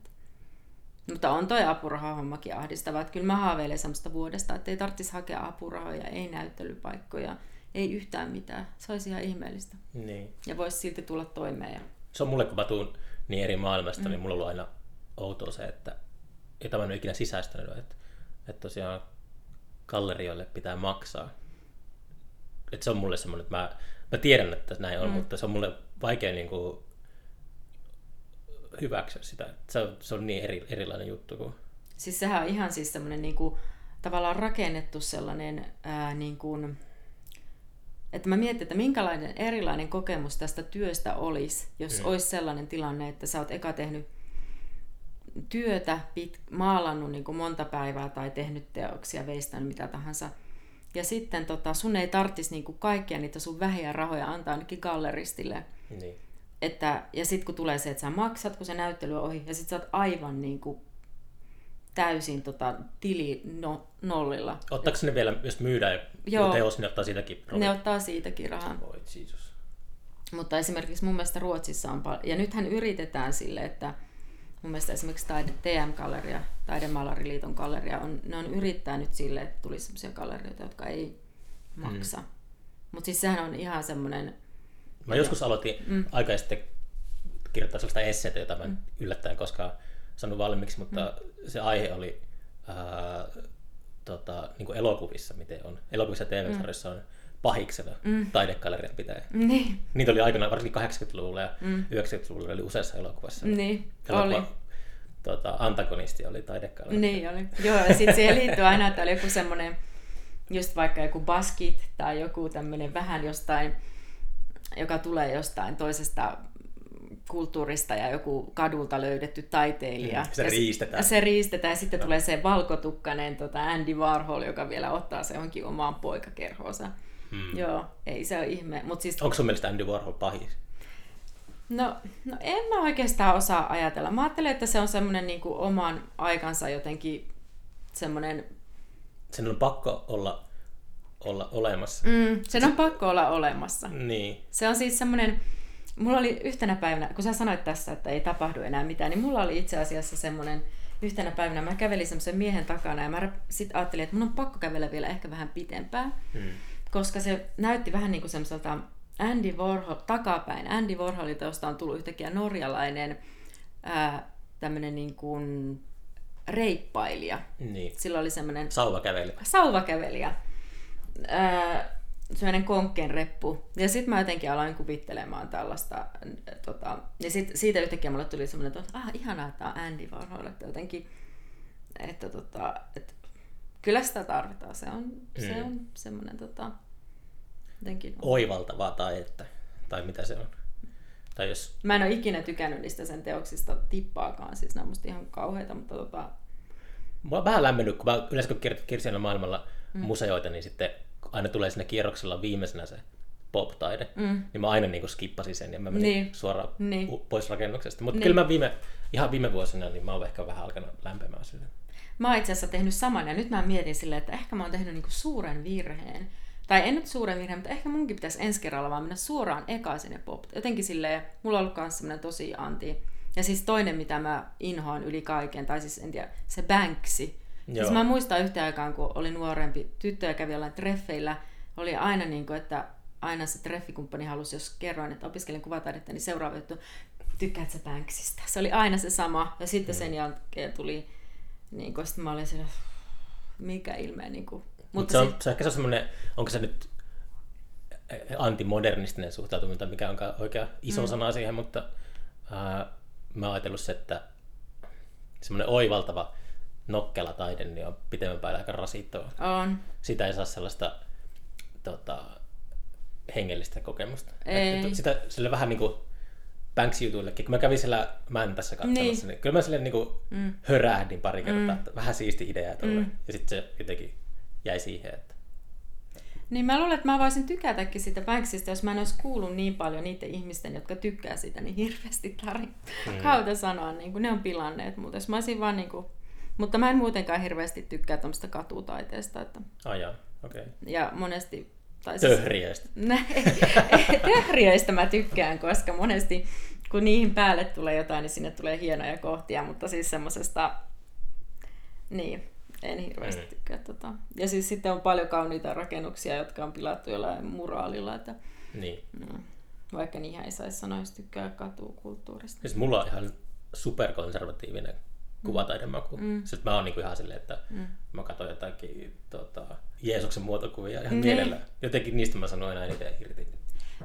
Mutta on toi apurahahommakin ahdistava. Että kyllä mä haaveilen semmoista vuodesta, että ei tarvitsisi hakea apurahoja, ei näyttelypaikkoja, ei yhtään mitään. Se olisi ihan ihmeellistä. Niin. Ja voisi silti tulla toimeen. Se on mulle, kun mä tuun niin eri maailmasta, niin mm. niin mulla on ollut aina outoa se, että ei tämä ole ikinä sisäistänyt, että, että tosiaan gallerioille pitää maksaa. Että se on mulle semmoinen, että mä, mä tiedän, että näin on, mm. mutta se on mulle vaikea niin kuin, hyväksyä sitä. Se on, se on niin eri, erilainen juttu kuin... Siis sehän on ihan siis semmoinen niin kuin, tavallaan rakennettu sellainen ää, niin kuin, että mä mietin, että minkälainen erilainen kokemus tästä työstä olisi, jos mm. olisi sellainen tilanne, että sä oot eka tehnyt työtä, pit, maalannut niin kuin monta päivää tai tehnyt teoksia, veistänyt mitä tahansa. Ja sitten tota, sun ei tarvitsisi niin kuin kaikkia niitä sun vähiä rahoja antaa ainakin galleristille. Niin. Että, ja sitten kun tulee se, että sä maksat, kun se näyttely on ohi, ja sitten sä oot aivan niin kuin täysin tota, tili no, nollilla. Ottaako ne vielä, jos myydään Joo. teos, ne ottaa siitäkin rahaa? Ne ottaa siitäkin rahaa. Voi. Mutta esimerkiksi mun mielestä Ruotsissa on paljon, ja nythän yritetään sille, että mun mielestä esimerkiksi taide, TM-galleria, Taidemaalariliiton galleria, on, ne on yrittänyt sille, että tulisi sellaisia gallerioita, jotka ei maksa. Mm. Mutta siis sehän on ihan semmoinen... Mä joskus aloitin mm. aika sitten kirjoittaa sellaista esseitä, jota mä mm. yllättäen koskaan saanut valmiiksi, mutta mm. se aihe oli ää, tota, niin kuin elokuvissa, miten on. Elokuvissa TV-sarjassa mm. on pahiksena mm. taidegallerian pitäjä. Niin. Niitä oli aikanaan, varsinkin 80-luvulla ja mm. 90-luvulla oli useassa elokuvassa. Niin, Elokuva, oli. Tota, antagonisti oli taidegallerian. Niin oli. Joo, ja sitten siihen liittyy aina, että oli joku semmoinen, just vaikka joku baskit tai joku tämmöinen vähän jostain, joka tulee jostain toisesta kulttuurista ja joku kadulta löydetty taiteilija. Mm, se riistetään. Se riistetään ja sitten no. tulee se valkotukkainen tota Andy Warhol, joka vielä ottaa se johonkin omaan poikakerhoonsa. Hmm. Joo, ei se ole ihme. Mut siis... Onko sun mielestä Andy Warhol pahis? No, no en mä oikeastaan osaa ajatella. Mä ajattelen, että se on semmoinen niin oman aikansa jotenkin semmoinen... Sen on pakko olla, olla olemassa. Mm, sen on pakko olla olemassa. Niin. Se on siis semmoinen mulla oli yhtenä päivänä, kun sä sanoit tässä, että ei tapahdu enää mitään, niin mulla oli itse asiassa semmoinen yhtenä päivänä, mä kävelin semmoisen miehen takana ja mä sitten ajattelin, että mun on pakko kävellä vielä ehkä vähän pitempään, hmm. koska se näytti vähän niin kuin semmoiselta Andy Warhol, takapäin, Andy Warholilta, josta on tullut yhtäkkiä norjalainen ää, tämmöinen niin kuin reippailija. Niin. Sillä oli semmoinen Sauvakävely. sauvakävelijä. Öö, semmoinen konkkeen reppu. Ja sitten mä jotenkin aloin kuvittelemaan tällaista. Tota, ja sit, siitä yhtäkkiä mulle tuli semmoinen, että ah, ihanaa, että on Andy Warhol. Että jotenkin, että, tota, että kyllä sitä tarvitaan. Se on, mm. se on semmoinen tota, jotenkin... Oivaltavaa taidetta. Tai mitä se on. Tai jos... Mä en ole ikinä tykännyt niistä sen teoksista tippaakaan. Siis nämä on musta ihan kauheita, mutta tota, Mua on vähän lämmennyt, kun mä yleensä kun kiersin maailmalla mm. museoita, niin sitten aina tulee sinne kierroksella viimeisenä se pop-taide. Mm. Niin mä aina niin skippasin sen ja mä menin Niin. suoraan Niin. pois rakennuksesta. Mutta Niin. kyllä mä viime, ihan viime vuosina, niin mä oon ehkä vähän alkanut lämpemään sille. Mä oon itse asiassa tehnyt saman ja nyt mä mietin silleen, että ehkä mä oon tehnyt niinku suuren virheen. Tai en nyt suuren virheen, mutta ehkä munkin pitäisi ensi kerralla vaan mennä suoraan eka sinne pop. Jotenkin silleen, mulla on ollut kans semmonen tosi anti. Ja siis toinen, mitä mä inhoan yli kaiken, tai siis en tiedä, se Banksy. Siis Joo. mä muistan yhtä aikaan, kun oli nuorempi tyttö ja kävi jollain treffeillä, oli aina niin kuin, että aina se treffikumppani halusi, jos kerroin, että opiskelin kuvataidetta, niin seuraava juttu, tykkäät sä Banksista? Se oli aina se sama. Ja sitten sen jälkeen tuli, niin kuin, sitten mä olin siellä, mikä ilme. Niin kuin. Mutta Mutta se, on, sit, se, ehkä se on semmoinen, onko se nyt antimodernistinen suhtautuminen, tai mikä onkaan oikea iso mm. sana siihen, mutta ää, mä oon ajatellut se, että semmoinen oivaltava nokkela taide niin on pitemmän päälle aika rasittava. on. Sitä ei saa sellaista tota, hengellistä kokemusta. Ei. Että sitä sille vähän niin kuin Banks-jutuillekin, kun mä kävin siellä Mäntässä katsomassa, Niin. niin, niin kyllä mä sille niin kuin mm. hörähdin pari kertaa, mm. että vähän siisti idea tuolle. Mm. Ja sitten se jotenkin jäi siihen, että Niin mä luulen, että mä voisin tykätäkin sitä Banksista, jos mä en olisi kuullut niin paljon niiden ihmisten, jotka tykkää sitä niin hirveästi tarin mm. kautta sanoa, niin kuin ne on pilanneet. Mutta jos mä olisin vaan niin kuin, mutta mä en muutenkaan hirveästi tykkää tämmöistä katutaiteesta. Että, ajaa, okei. Okay. ja monesti... Tai siis, Töhriöistä. Töhriöistä mä tykkään, koska monesti kun niihin päälle tulee jotain, niin sinne tulee hienoja kohtia, mutta siis semmosesta, niin, en hirveästi Mm. tykkää tota. Ja siis sitten on paljon kauniita rakennuksia, jotka on pilattu jollain muraalilla, että Niin. no, vaikka niihin ei saisi sanoa, jos tykkää katukulttuurista. Siis mulla on ihan superkonservatiivinen kuvataidemaku. Mm. Sitten mä oon niinku ihan silleen, että mm. mä katson jotakin tota, Jeesuksen muotokuvia ihan Niin. mielellä. Jotenkin niistä mä sanoin aina eniten irti.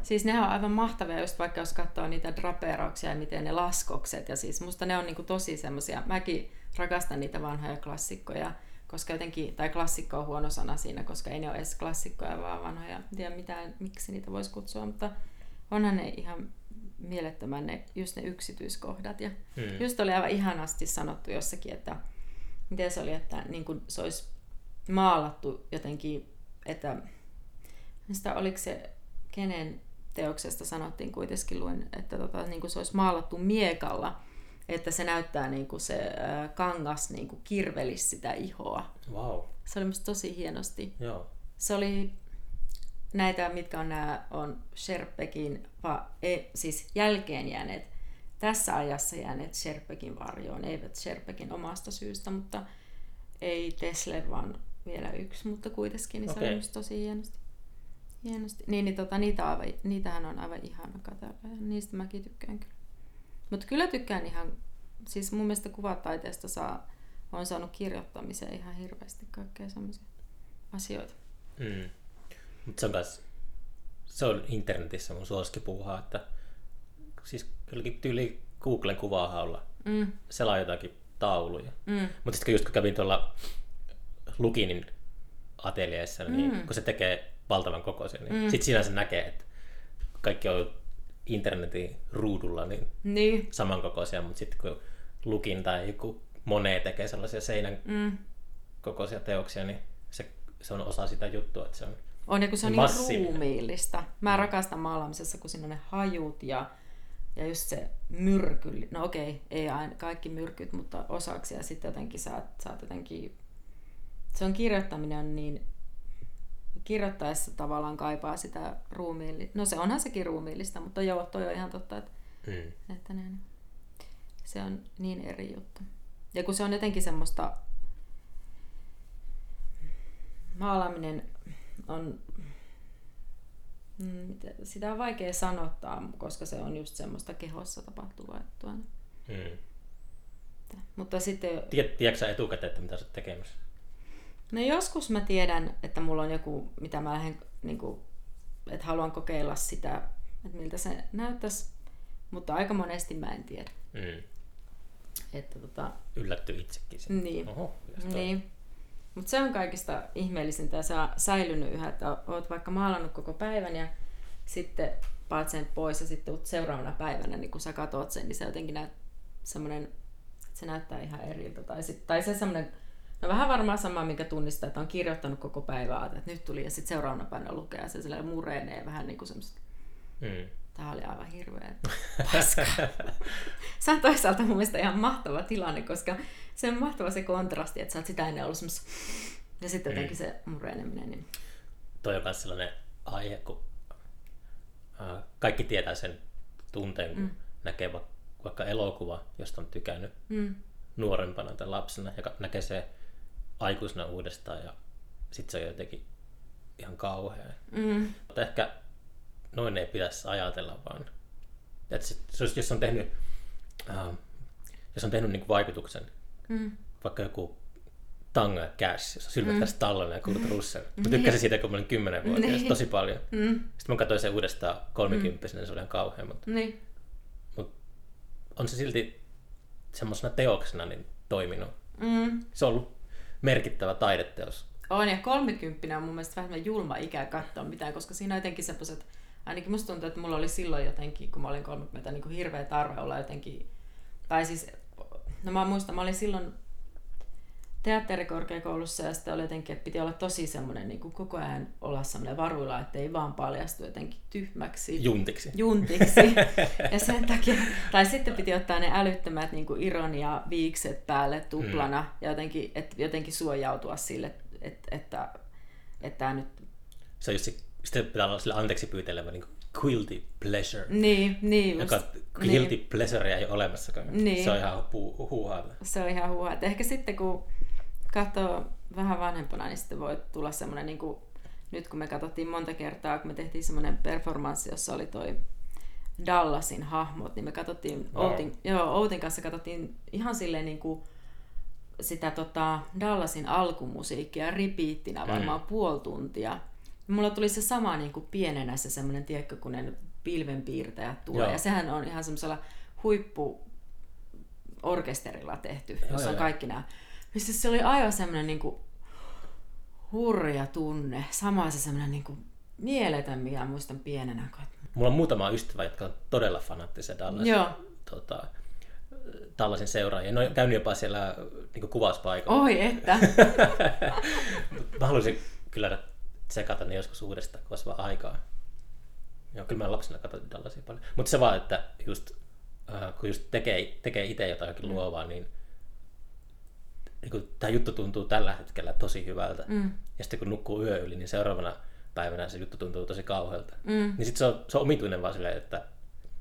Siis ne on aivan mahtavia, just vaikka jos katsoo niitä drapeerauksia ja miten ne laskokset. Ja siis musta ne on niinku tosi semmosia, mäkin rakastan niitä vanhoja klassikkoja, koska jotenkin, tai klassikko on huono sana siinä, koska ei ne ole edes klassikkoja, vaan vanhoja. En tiedä mitään, miksi niitä voisi kutsua, mutta onhan ne ihan mielettömän ne, just ne yksityiskohdat. Ja Mm. just oli aivan ihanasti sanottu jossakin, että miten se oli, että niin kuin se olisi maalattu jotenkin, että sitä oliko se, kenen teoksesta sanottiin kuitenkin luin, että tota, niin kuin se olisi maalattu miekalla, että se näyttää niin kuin se kangas niin kuin kirvelisi sitä ihoa. Wow. Se oli musta tosi hienosti. Joo. Se oli näitä, mitkä on nämä, on Sherpekin, va, e, siis jälkeen jääneet, tässä ajassa jääneet Sherpekin varjoon, eivät Sherpekin omasta syystä, mutta ei Tesla, vaan vielä yksi, mutta kuitenkin, niin se Okei. oli musta tosi hienosti. hienosti. Niin, niin tota, niitä on aivan, niitähän on aivan ihana katsella ja niistä mäkin tykkään kyllä. Mutta kyllä tykkään ihan, siis mun mielestä kuvataiteesta saa, on saanut kirjoittamiseen ihan hirveästi kaikkea semmoisia asioita. Mm. Mutta se on kans, se on internetissä mun suosikkipuuhaa, että siis kylläkin tyyli Googlen kuvahaulla Mm, selaa jotakin tauluja. mm, Mutta sitten just kun kävin tuolla Lukinin ateljeessa, niin Mm. kun se tekee valtavan kokoisen, niin Mm. mm. sitten siinä se näkee, että kaikki on internetin ruudulla niin niin, samankokoisia, mutta sitten kun Lukin tai joku Monet tekee sellaisia seinän mm. kokoisia teoksia, niin se, se on osa sitä juttua, että se on On, ja kun se on niin Massiivinen. ruumiillista. Mä rakastan maalaamisessa, kun siinä on ne hajut ja, ja just se myrky. No okei, ei aina kaikki myrkyt, mutta osaksi. Ja sitten jotenkin sä oot jotenkin... Se on kirjoittaminen on niin... Kirjoittaessa tavallaan kaipaa sitä ruumiillista. No se onhan sekin ruumiillista, mutta joo, toi on ihan totta, että mm. että ne, se on niin eri juttu. Ja kun se on jotenkin semmoista, maalaaminen on, mm, sitä on vaikea sanottaa, koska se on just semmoista kehossa tapahtuvaa. Mm. Että, mutta sitten, Tiedät, tiedätkö sä etukäteen, että mitä sä oot tekemässä? no joskus mä tiedän, että mulla on joku, mitä mä lähden, niin kuin, että haluan kokeilla sitä, että miltä se näyttäisi, mutta aika monesti mä en tiedä. Mm. Että tota, Yllätty itsekin. siitä. niin. Oho? Niin. Mutta se on kaikista ihmeellisintä ja se on säilynyt yhä, että oot vaikka maalannut koko päivän ja sitten paat sen pois ja sitten seuraavana päivänä, niin kun sä katot sen, niin se jotenkin näyt, semmoinen, se näyttää ihan eriltä. Tai, sit, tai se semmoinen, no vähän varmaan sama, minkä tunnistaa, että on kirjoittanut koko päivää, että nyt tuli ja sitten seuraavana päivänä lukee ja se sillä murenee vähän niin kuin semmoista, Mm. Tämä oli aivan hirveä paska. se on toisaalta mun mielestä ihan mahtava tilanne, koska se on mahtava se kontrasti, että sä oot sitä ennen ollut semmos... Ja sitten jotenkin se mureneminen. Niin... Toi on myös sellainen aihe, kun äh, kaikki tietää sen tunteen, kun mm. näkee va- vaikka elokuva, josta on tykännyt Mm. nuorempana tai lapsena, ja näkee se aikuisena uudestaan, ja sitten se on jotenkin ihan kauhea. Mm. Mutta ehkä noin ei pitäisi ajatella, vaan että se, se olisi, jos on tehnyt, äh, jos on tehnyt niin vaikutuksen, Mm. vaikka joku Tango ja Cash, jossa Sylvester mm. Stallone ja Kurt Russell. Mä tykkäsin siitä, kun mä olin 10 vuotta, Niin. tosi paljon. Mm. Sitten mä katsoin sen uudestaan kolmikymppisenä, se oli ihan kauhea, mutta, Niin. mutta on se silti semmoisena teoksena niin toiminut. Mm. Se on ollut merkittävä taideteos. On, ja kolmekymppinen on mun mielestä vähän julma ikä katsoa mitään, koska siinä on jotenkin semmoiset, ainakin musta tuntuu, että mulla oli silloin jotenkin, kun mä olin 30, niin kuin hirveä tarve olla jotenkin, tai siis, no mä muistan, mä olin silloin teatterikorkeakoulussa ja sitten oli jotenkin, että piti olla tosi semmoinen niin kuin koko ajan olla semmoinen varuilla, että ei vaan paljastu jotenkin tyhmäksi. Juntiksi. juntiksi. Ja sen takia, tai sitten piti ottaa ne älyttömät niin kuin ironia viikset päälle tuplana mm. ja jotenkin, et, jotenkin suojautua sille, että, että, että tämä nyt... Se on just se, sitten pitää olla sille anteeksi pyytelevä niin guilty pleasure. Niin, niin just. Joka guilty niin. pleasurea ei ole olemassakaan. Niin. Se on ihan pu- huuhaata. Se on ihan huuhaa. Että ehkä sitten kun katsoo vähän vanhempana, niin sitten voi tulla semmoinen, niin kuin, nyt kun me katsottiin monta kertaa, kun me tehtiin semmoinen performanssi, jossa oli toi Dallasin hahmot, niin me katsottiin, Wow. Outin, joo, Outin kanssa katsottiin ihan silleen niin kuin sitä tota, Dallasin alkumusiikkia ripiittinä varmaan mm. puoli tuntia. Mulla tuli se sama niin kuin pienenä se semmoinen, tiedätkö, kun ne pilvenpiirtäjät tulee. Joo. Ja sehän on ihan semmoisella huippu orkesterilla tehty, Joo, jossa on joo. kaikki nämä. Niin siis se oli aivan semmoinen niin kuin hurja tunne. Sama se semmoinen niin kuin mieletön, mikä muistan pienenä. Mulla on muutama ystävä, jotka on todella fanaattisia Dallasin, Joo. tota, Dallasin seuraajia. Ne on käynyt jopa siellä niin kuvauspaikalla. Oi, että. Mä haluaisin kyllä tsekata ne joskus uudestaan, kun olisi vaan aikaa. Joo, kyllä mä lapsena katsoin Dallasia paljon. Mutta se vaan, että just, äh, kun just tekee, tekee itse jotakin luovaa, niin, niin tämä juttu tuntuu tällä hetkellä tosi hyvältä. Mm. Ja sitten kun nukkuu yö yli, niin seuraavana päivänä se juttu tuntuu tosi kauhealta. Mm. Niin sitten se on, se on omituinen vaan silleen, että,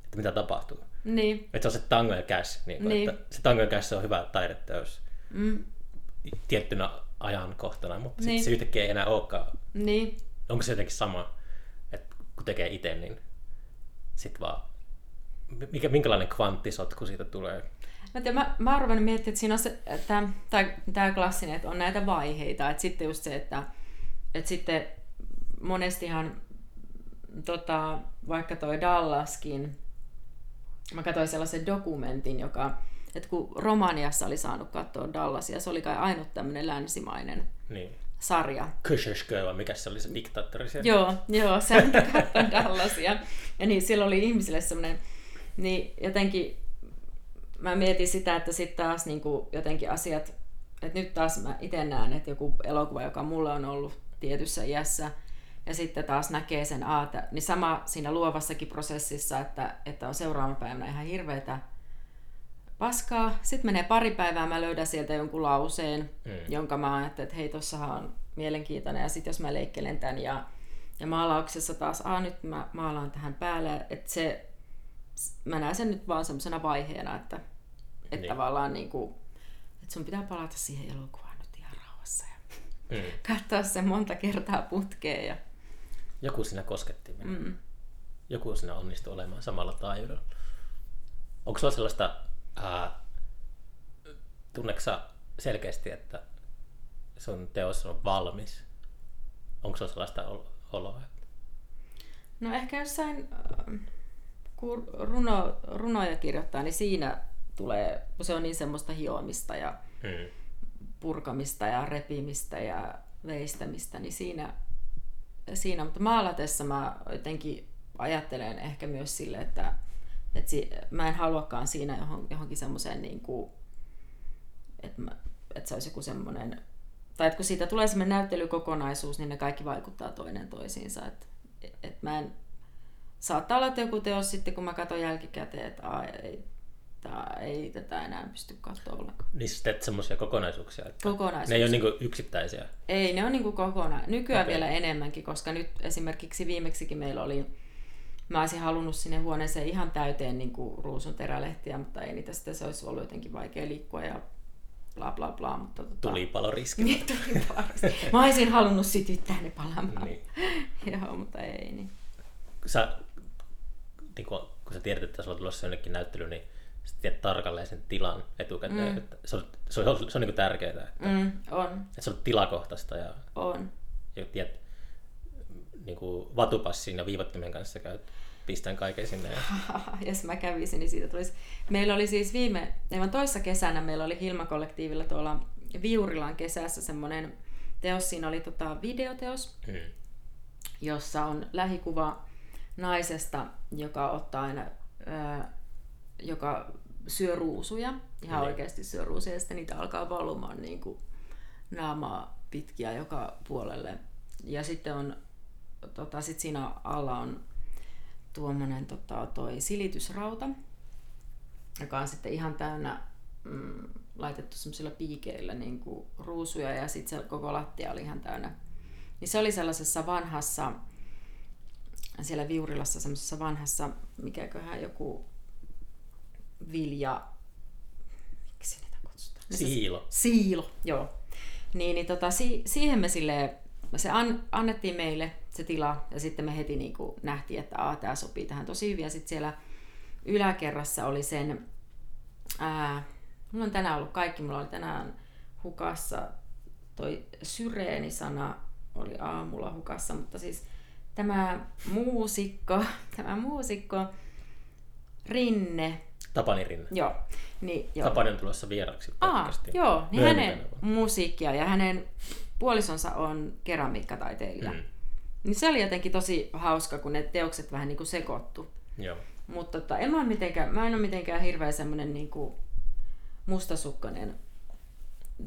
että mitä tapahtuu. Niin. Että se on se tango ja cash. Niin kuin, Niin. Että se tango ja cash on hyvä taideteos Mm. tiettynä ajankohtana, mutta sitten Niin. se yhtäkkiä ei enää olekaan. Niin. Onko se jotenkin sama, että kun tekee itse, niin sitten vaan, mikä, minkälainen kvanttisotku siitä tulee? Mä, tiedän, mä, mä ruvennut miettimään, että siinä on se, tämä, tämä klassinen, että on näitä vaiheita. Että sitten just se, että, että sitten monestihan tota, vaikka toi Dallaskin, mä katsoin sellaisen dokumentin, joka, että kun Romaniassa oli saanut katsoa Dallasia, se oli kai ainut tämmöinen länsimainen Niin. sarja. Kysheshkö, vai mikä se oli se diktaattori siellä? Joo, joo, se on katsoa Dallasia. Ja niin, siellä oli ihmisille semmoinen, niin jotenkin mä mietin sitä, että sitten taas niin kuin jotenkin asiat, että nyt taas mä itse näen, että joku elokuva, joka mulla on ollut tietyssä iässä, ja sitten taas näkee sen aata, niin sama siinä luovassakin prosessissa, että, että on seuraavana päivänä ihan hirveätä paskaa. Sitten menee pari päivää, mä löydän sieltä jonkun lauseen, Mm. jonka mä ajattelin, että hei, tossahan on mielenkiintoinen. Ja sitten jos mä leikkelen tämän ja, ja maalauksessa taas, aa nyt mä maalaan tähän päälle, että se, mä näen sen nyt vaan semmoisena vaiheena, että, että Niin. tavallaan niin kuin, että sun pitää palata siihen elokuvaan nyt ihan rauhassa ja Mm. katsoa sen monta kertaa putkeen. Ja, Joku siinä kosketti minua. mm. Joku siinä onnistui olemaan samalla taajuudella. Onko sulla sellaista ää, tunneksä selkeästi, että sun teos on valmis? Onko se sellaista ol- oloa? No ehkä jossain, äh, kun runo, runoja kirjoittaa, niin siinä tulee, kun se on niin semmoista hioamista ja Hmm. purkamista ja repimistä ja veistämistä, niin siinä, siinä mutta maalatessa mä jotenkin ajattelen ehkä myös sille, että, että si, mä en haluakaan siinä johon, johonkin semmoiseen, niin kuin, että, että se olisi joku semmoinen, tai että kun siitä tulee semmoinen näyttelykokonaisuus, niin ne kaikki vaikuttaa toinen toisiinsa. Että, että mä en, saattaa olla, että joku teos sitten, kun mä katson jälkikäteen, että aa, ei, tää, ei tätä enää pysty katsoa ollenkaan. Niin sä teet semmoisia kokonaisuuksia, että Kokonaisuus. ne ei ole niinku yksittäisiä. Ei, ne on niin kokonaan. Nykyään okay. vielä enemmänkin, koska nyt esimerkiksi viimeksikin meillä oli, mä olisin halunnut sinne huoneeseen ihan täyteen niin kuin ruusun terälehtiä, mutta ei niitä sitten, se olisi ollut jotenkin vaikea liikkua ja bla bla bla. Mutta tota, Tulipaloriski. Niin, tuli varmasti. Mä olisin halunnut sytyttää ne palamaan. Niin. Joo, mutta ei niin. Sä, niin kun, kun sä tiedät, että sulla on tulossa jonnekin näyttely, niin sä tiedät tarkalleen sen tilan etukäteen. Mm. Että se on, se on, se on niin tärkeää, että, Mm, on, että se on tilakohtaista ja, on. ja tiedät, niin kuin vatupassin ja viivottimen kanssa käyt pistän kaiken sinne. Ja, jos mä kävisin, niin siitä tulisi. Meillä oli siis viime, aivan toissa kesänä meillä oli Hilma-kollektiivilla tuolla Viurilan kesässä semmoinen teos. Siinä oli tota videoteos, mm. jossa on lähikuva naisesta, joka ottaa aina, ää, joka syö ruusuja, ihan Niin. oikeasti syö ruusuja, ja sitten niitä alkaa valumaan niin kuin naamaa pitkiä joka puolelle. Ja sitten on, tota, sit siinä alla on tuommoinen tota, toi silitysrauta, joka on sitten ihan täynnä mm, laitettu semmoisilla piikeillä niin kuin ruusuja ja sitten se koko lattia oli ihan täynnä. Niin se oli sellaisessa vanhassa, siellä Viurilassa semmoisessa vanhassa, mikäköhän joku vilja, miksi niitä kutsutaan? Siilo. Siilo, joo. Niin, niin tota, si- siihen me silleen, se an, annettiin meille se tila ja sitten me heti niin kuin nähtiin, että Aa, tämä sopii tähän tosi hyvin. Ja sitten siellä yläkerrassa oli sen, ää, mulla on tänään ollut kaikki, mulla oli tänään hukassa toi syreeni-sana oli aamulla hukassa, mutta siis tämä muusikko, tämä muusikko Rinne, Tapani Rinne. joo, niin, joo. Tapani on tulossa vieraksi Aa, joo, niin Myöhemmin hänen musiikkia ja hänen puolisonsa on keramiikkataiteilija. Mm. Niin se oli jotenkin tosi hauska, kun ne teokset vähän niin kuin sekoittu. Joo. Mutta tota, en mä, mitenkään, mä en ole mitenkään hirveän semmoinen niin kuin mustasukkainen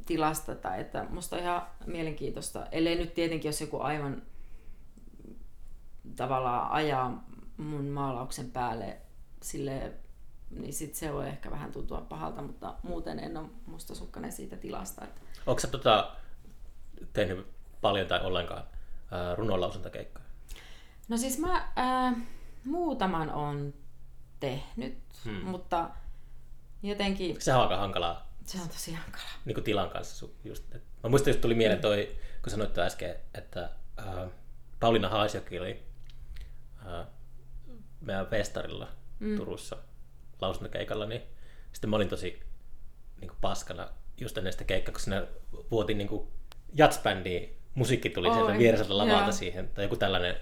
tilasta, tai että musta on ihan mielenkiintoista, ellei nyt tietenkin, jos joku aivan tavallaan ajaa mun maalauksen päälle sille niin sit se voi ehkä vähän tuntua pahalta, mutta muuten en ole mustasukkainen siitä tilasta. Että... Onko sä tota, tehnyt paljon tai ollenkaan ää, runonlausuntakeikkoja? No siis mä ää, muutaman on tehnyt, Hmm. hmm. mutta jotenkin Sehän on aika hankalaa se on tosi hankalaa. niin kuin tilan kanssa. Just, et, mä muistan, just tuli mieleen toi, kun sanoit toi äsken, että ää, Pauliina Haasjoki oli ää, meidän festarilla mm. Turussa lausuntokeikalla, niin sitten mä olin tosi niin kuin paskana just ennen sitä keikkaa, kun siinä vuotin niin kuin jatsbändiin, musiikki tuli sieltä vieressä lavalta joo. siihen, tai joku tällainen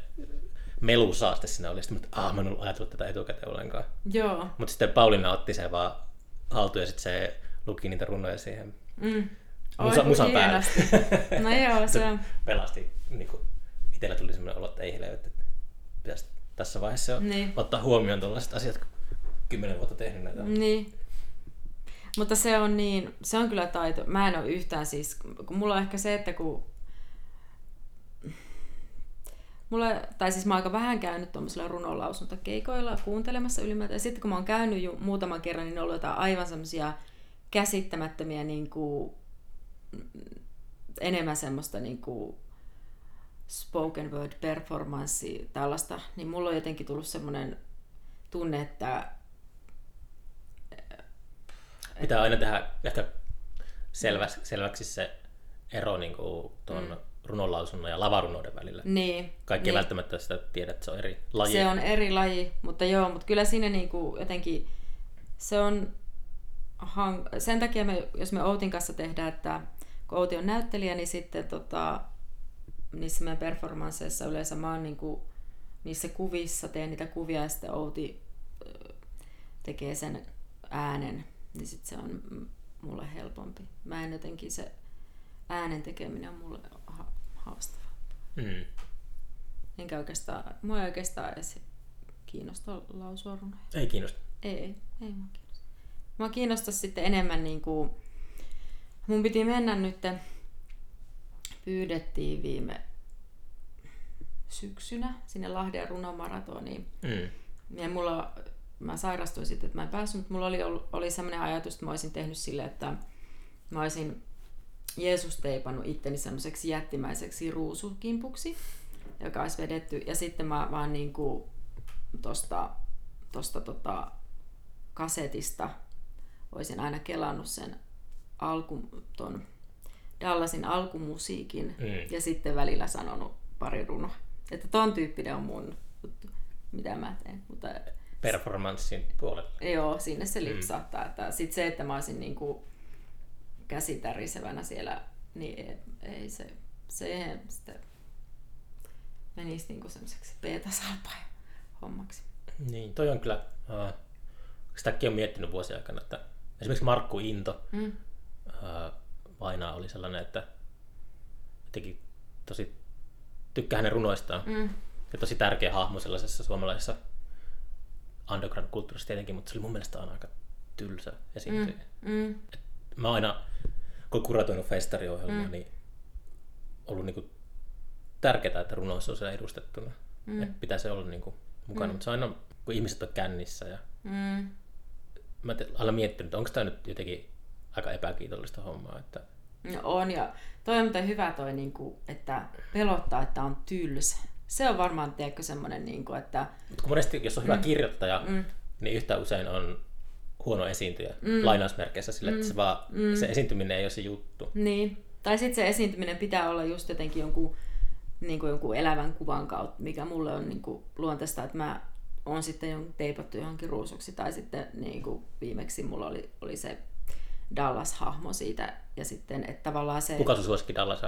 melusaaste siinä oli. Sitten mä, "Aa, mä en ollut ajatellut tätä etukäteen ollenkaan. Joo. Mutta sitten Pauliina otti sen vaan haltuun ja sitten se luki niitä runoja siihen Mm. musa, Oi, musan päälle. No joo, se on. Pelasti. Niin kuin, itsellä tuli semmoinen olo, että ei helvetti. että Pitäisi tässä vaiheessa Niin. ottaa huomioon tällaiset asiat, kun kymmenen vuotta tehnyt näitä. Niin. Mutta se on niin, se on kyllä taito. Mä en ole yhtään siis, kun mulla on ehkä se, että kun Mulla, tai siis mä oon aika vähän käynyt tuommoisilla runonlausuntakeikoilla kuuntelemassa ylipäätään. Ja sitten kun mä oon käynyt jo muutaman kerran, niin ne on ollut jotain aivan semmoisia käsittämättömiä niin kuin, enemmän semmoista niin kuin spoken word performance tällaista, niin mulla on jotenkin tullut semmoinen tunne, että Pitää aina tehdä ehkä selväksi, selväksi se ero niin kuin tuon mm. runonlausunnon ja lavarunoiden välillä. niin, Kaikki niin. välttämättä sitä tiedä, että se on eri laji. Se on eri laji, mutta joo, mutta kyllä siinä niinku jotenkin se on, hank- sen takia, me, jos me Outin kanssa tehdään, että kun Outi on näyttelijä, niin sitten tota, niissä meidän performansseissa yleensä mä oon niinku, niissä kuvissa, teen niitä kuvia ja sitten Outi tekee sen äänen, niin sitten se on mulle helpompi. Mä en jotenkin se äänen tekeminen on mulle ha- haastavaa. Mm. Enkä oikeastaan, mua ei oikeastaan edes kiinnosta lausua runoja. Ei kiinnosta. Ei, ei mua kiinnosta. Mua kiinnostaa sitten enemmän niin kuin, mun piti mennä nyt, pyydettiin viime syksynä sinne Lahden runomaratoniin. Mm. Ja mulla, mä sairastuin sitten, että mä en päässyt, mutta mulla oli, oli sellainen ajatus, että mä olisin tehnyt sille, että mä olisin Jeesus teipannut itteni semmoiseksi jättimäiseksi ruusukimpuksi, joka olisi vedetty. Ja sitten mä vaan niin kuin tosta, tosta tota kasetista olisin aina kelannut sen alku, ton Dallasin alkumusiikin Mm. ja sitten välillä sanonut pari runoa. Että ton tyyppinen on mun juttu, mitä mä teen. Performanssin puolella. joo, sinne se lipsahtaa. Että sit se, että mä olisin niinku käsitärisevänä siellä, niin ei, ei se, se ei sitten menisi niinku semmoiseksi peetasalpaa hommaksi. Niin, toi on kyllä, uh, sitäkin on miettinyt vuosien aikana, että esimerkiksi Markku Into Mm. uh, Vainaa oli sellainen, että jotenkin tosi tykkää hänen runoistaan. Mm. Ja tosi tärkeä hahmo sellaisessa suomalaisessa underground-kulttuurissa tietenkin, mutta se oli mun mielestä aina aika tylsä esiintyjä. Mm. Mm. Mä oon aina, kun kuratoinut festariohjelmaa, mm. niin ollut niinku tärkeää, että runous on siellä edustettuna. Mm. Että pitää se olla niinku mukana, mm. mutta se aina, kun ihmiset on kännissä ja Mm. mä aina miettinyt, onko tämä nyt jotenkin aika epäkiitollista hommaa, että No on, ja toi on hyvä toi, niinku, että pelottaa, että on tylsä. Se on varmaan, tiedätkö, semmoinen, niinku, että Mutta kun monesti, jos on hyvä mm. kirjoittaja, mm. niin yhtä usein on huono esiintyjä mm. lainausmerkeissä sille, että se, vaan, mm. se esiintyminen ei ole se juttu. Niin. Tai sitten se esiintyminen pitää olla just jotenkin jonkun, niin kuin jonkun elävän kuvan kautta, mikä mulle on niin kuin luontaista, että mä oon sitten jon- teipattu johonkin ruusuksi. Tai sitten niin kuin viimeksi mulla oli, oli se Dallas-hahmo siitä. Ja sitten, että tavallaan se... Kuka sun suosikki Dallas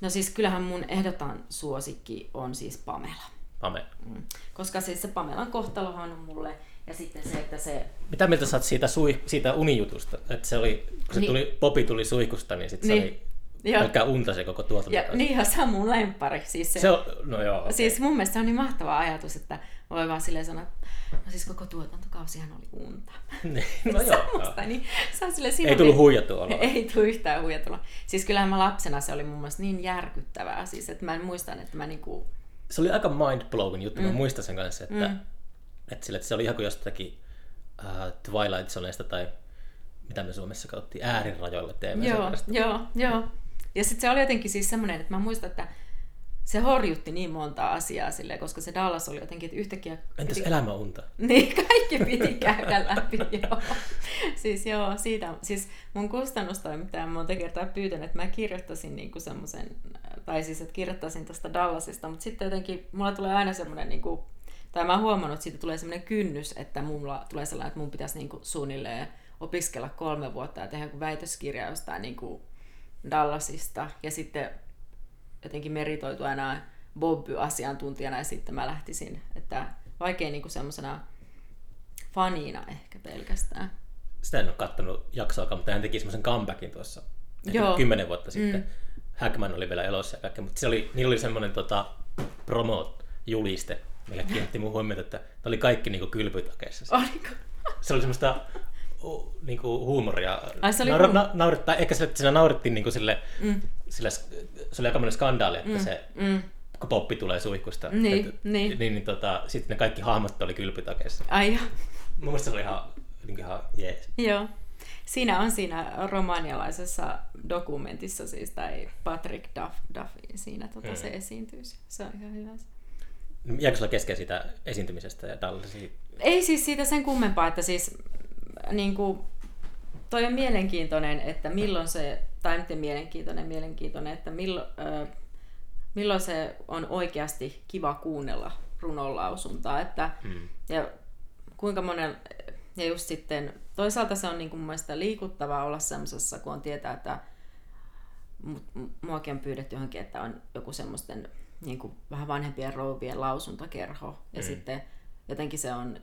No siis kyllähän mun ehdotan suosikki on siis Pamela. Pame. Mm. Koska siis se Pamelan kohtalohan on mulle, ja sitten se, että se... Mitä mieltä sä oot siitä, sui, siitä unijutusta? Että se oli, kun se Niin. tuli, Popi tuli suihkusta, niin sitten Niin. se oli Joo. pelkkää unta se koko Ja tuotantokausi. niin, ja se on mun lemppari. Siis se, Se on, no joo, okay. Siis mun mielestä se on niin mahtava ajatus, että voi vaan silleen sanoa, että no siis koko tuotantokausihan oli unta. Niin, no joo. Semmosta, niin se on siinä Ei tullut huijattua oloa. Ei tullut yhtään huijatulla. Siis kyllähän mä lapsena se oli mun mielestä niin järkyttävää, siis että mä en muistan, että mä niinku... Se oli aika mind-blowing juttu, mm. mä muistan sen kanssa, että, Mm. että, sille, että se oli ihan kuin jostakin uh, Twilight Zoneista tai mitä me Suomessa kauttiin, äärirajoille tv Joo, joo, joo. Ja sitten se oli jotenkin siis semmoinen, että mä muistan, että se horjutti niin monta asiaa silleen, koska se Dallas oli jotenkin, että yhtäkkiä... Entäs piti- elämäunta? Niin, kaikki piti käydä läpi, joo. Siis joo, siitä, siis mun kustannustoimittaja on monta kertaa pyytänyt, että mä kirjoittaisin niinku semmoisen, tai siis että kirjoittaisin tästä Dallasista, mutta sitten jotenkin mulla tulee aina semmoinen, niinku, tai mä oon huomannut, että siitä tulee semmoinen kynnys, että mulla tulee sellainen, että mun pitäisi niinku suunnilleen opiskella kolme vuotta ja tehdä väitöskirja jostain niinku Dallasista, ja sitten jotenkin meritoitu aina Bobby-asiantuntijana, ja sitten mä lähtisin, että vaikea niinku semmoisena fanina ehkä pelkästään. Sitä en ole kattonut jaksoakaan, mutta hän teki semmoisen comebackin tuossa kymmenen vuotta sitten. Mm. Hackman oli vielä elossa ja kaikkea, mutta se oli, niillä oli semmoinen tota, promo-juliste, mikä kiinnitti mun huomiota, että ne oli kaikki niinku kylpytakeissa. Oliko? Se oli semmoista niinku huumoria. Ai, se oli huum- na, naurittaa, ehkä se, että siinä naurittiin niinku sille, mm. Sille, se oli aika skandaali, että mm. se Mm. poppi tulee suihkusta. Niin, että, niin. niin, niin tota, sitten ne kaikki hahmot oli kylpytakeissa. Ai joo. Mun mielestä se oli ihan, niin ihan jees. joo. Siinä on siinä romanialaisessa dokumentissa siis, tai Patrick Duff, Duffy, siinä tota, Mm. se esiintyy. Se on ihan hyvä. Jääkö sulla kesken siitä esiintymisestä ja tällaisia? Ei siis siitä sen kummempaa, että siis niin kuin, toi on mielenkiintoinen, että milloin se, tai miten mielenkiintoinen, mielenkiintoinen, että milloin, ö, milloin se on oikeasti kiva kuunnella runonlausuntaa, että Hmm. ja kuinka monen, Ja just sitten, toisaalta se on niin kuin mun mielestä liikuttavaa olla semmoisessa, kun on tietää, että mu- muakin on pyydetty johonkin, että on joku semmoisten niin kuin vähän vanhempien rouvien lausuntakerho. Ja mm. sitten jotenkin se on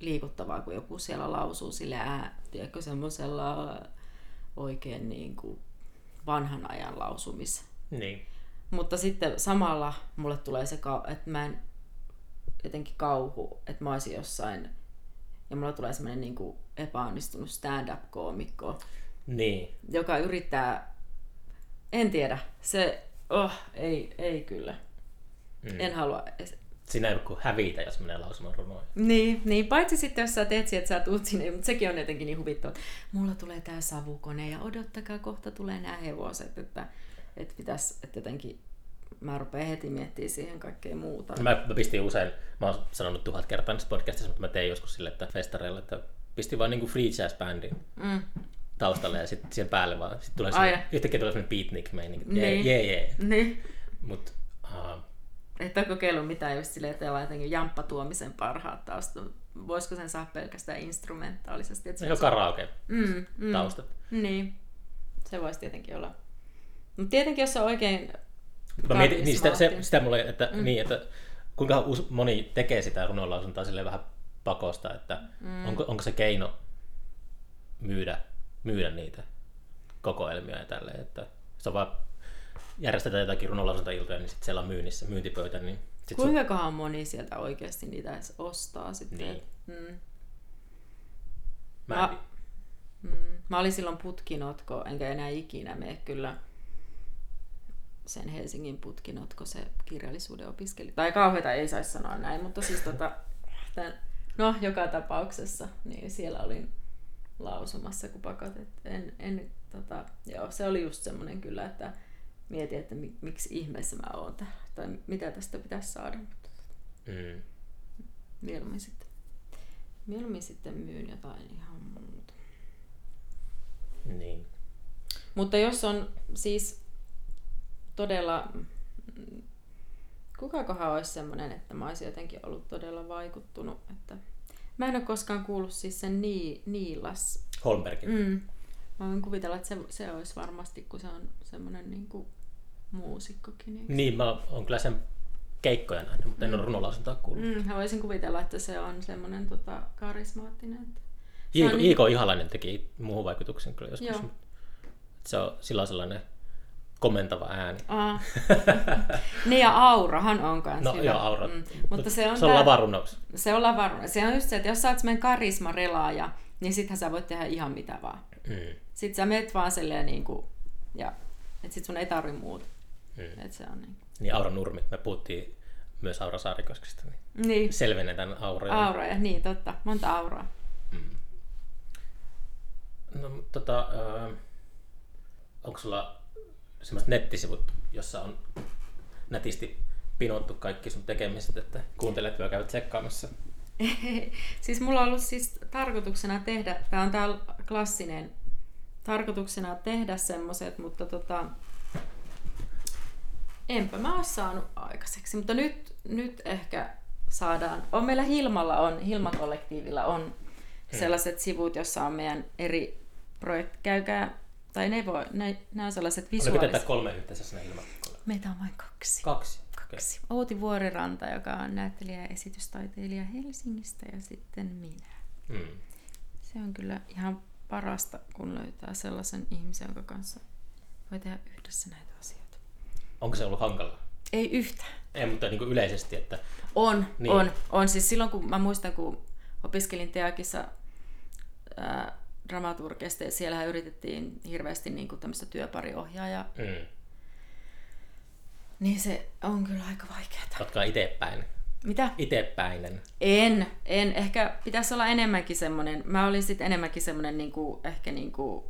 liikuttavaa, kun joku siellä lausuu sille ää, tiedätkö, semmoisella oikein niin kuin vanhan ajan lausumis. Niin. Mutta sitten samalla mulle tulee se, että mä en jotenkin kauhu, että mä olisin jossain ja mulla tulee semmoinen niin kuin epäonnistunut stand-up-koomikko, niin. joka yrittää, en tiedä, se, oh, ei, ei kyllä. Mm. En halua. Siinä ei ole hävitä, jos menee lausumaan runoja. Niin, niin, paitsi sitten, jos sä teet että sä tulet sinne, mutta sekin on jotenkin niin huvittava. Mulla tulee tää savukone ja odottakaa, kohta tulee nämä hevoset, että, että pitäisi, että jotenkin mä rupean heti miettimään siihen kaikkea muuta. Mä, mä pistin usein, mä oon sanonut tuhat kertaa tässä podcastissa, mutta mä tein joskus sille, että festareilla, että pistin vaan niinku free jazz bandin mm. taustalle ja sitten siihen päälle vaan, sit tulee se, yhtäkkiä tulee semmoinen beatnik meininki, niin. jee, jee, Niin. Mut, uh, et ole kokeillut mitään just silleen, että jotenkin Jamppa Tuomisen parhaat taustat. Voisiko sen saa pelkästään instrumentaalisesti? Että se karaoke mm, mm, taustat. Niin, se voisi tietenkin olla. Mutta tietenkin, jos on oikein Mä mietin, niin sitä, se, sitä mulle, että, mm. niin, että kuinka moni tekee sitä runonlausuntaa sille vähän pakosta, että mm. onko, onko se keino myydä, myydä niitä kokoelmia ja tälleen, että se on vaan järjestetään jotakin runonlausuntailtoja, niin sitten siellä on myynnissä, myyntipöytä. Niin sit Kuinkakohan sun... moni sieltä oikeasti niitä edes ostaa sitten? Niin. Mm. Mä, mä, mm, mä olin silloin putkinotko, enkä enää ikinä mene kyllä sen Helsingin putkinotko se kirjallisuuden opiskeli. Tai kauheita ei saisi sanoa näin, mutta siis tota, tämän, no joka tapauksessa, niin siellä olin lausumassa, kun pakotet. En, en, tota, joo, se oli just semmoinen kyllä, että mietin, että mi, miksi ihmeessä mä oon täällä, tai mitä tästä pitäisi saada. Mm. mieluummin, sitten, mieluummin sitten myyn jotain ihan muuta. Niin. Mutta jos on siis todella, kukakohan olisi semmoinen, että mä olisin jotenkin ollut todella vaikuttunut. Että... Mä en ole koskaan kuullut siis sen Ni, Niilas. Holmbergin. Mm. Mä voin kuvitella, että se, se olisi varmasti, kun se on semmoinen niin kuin muusikkokin. Niin, niin mä oon kyllä sen keikkoja nähnyt, mutta en mm. ole runolausuntaa kuullut. Mm, mä voisin kuvitella, että se on semmoinen tota, karismaattinen. Että... Iiko, niin... Iiko Ihalainen teki muuhun vaikutuksen kyllä joskus. Joo. Se on, sillä sellainen komentava ääni. Aa. niin ja aurahan on kanssa No hyvä. joo, aura. Mm. Mutta se on, se on lavarunaus. Se on lavarunaus. Se on just se, että jos sä oot semmoinen karismarelaaja, niin sittenhän sä voit tehdä ihan mitä vaan. Mm. Sitten sä meet vaan silleen niin kuin, ja että sit sun ei tarvi muuta. Mm. Et se on niin. Niin Aura Nurmi, me puhuttiin myös Aura Saarikoskesta, niin, niin. selvennetään auroja. Auroja, niin totta. Monta auraa. Mm. No, tota, äh, onko sulla semmoiset nettisivut, jossa on netisti pinottu kaikki sun tekemiset, että kuuntelet ja käyt tsekkaamassa? siis mulla on ollut siis tarkoituksena tehdä, tämä on tää klassinen, tarkoituksena tehdä semmoiset, mutta tota, enpä mä ole saanut aikaiseksi. Mutta nyt, nyt ehkä saadaan, on meillä Hilmalla on, Hilma-kollektiivilla on hmm. sellaiset sivut, jossa on meidän eri projektit. Käykää tai ne, voi, ne, ne on sellaiset visuaaliset. Oliko teitä kolme yhteensä sinne ilmakolle? Meitä on vain kaksi. Kaksi? Kaksi. Okay. Outi Vuoriranta, joka on näyttelijä ja esitystaiteilija Helsingistä ja sitten minä. Mm. Se on kyllä ihan parasta, kun löytää sellaisen ihmisen, jonka kanssa voi tehdä yhdessä näitä. Onko se ollut hankala? Ei yhtään. Ei, mutta niin kuin yleisesti, että... On, niin. on, on. Siis silloin, kun mä muistan, kun opiskelin Teakissa ää, dramaturgista, ja siellähän yritettiin hirveästi niin kuin tämmöistä työpariohjaajaa. Mm. Niin se on kyllä aika vaikeaa. Oletko itsepäin? Mitä? Itsepäinen. En, en. Ehkä pitäisi olla enemmänkin semmoinen, mä olin sitten enemmänkin semmoinen niin kuin, ehkä niin kuin,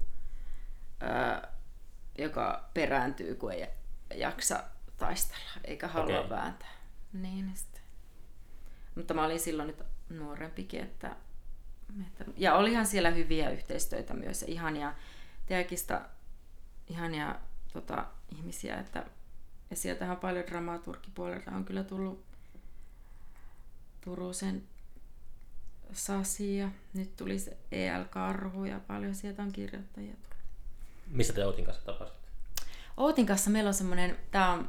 ö, joka perääntyy, kun ei jaksa taistella, eikä halua okay. vääntää. Niin, sitten. Mutta mä olin silloin nyt nuorempikin, että ja olihan siellä hyviä yhteistyötä myös ja ihania teakista ihania tota, ihmisiä, että ja sieltähän paljon dramaturgipuolelta on kyllä tullut Turusen Sasi ja nyt tuli se EL-karhu ja paljon sieltä on kirjoittajia tullut. Missä te Outin kanssa tapasitte? Outin kanssa meillä on semmoinen, tämä on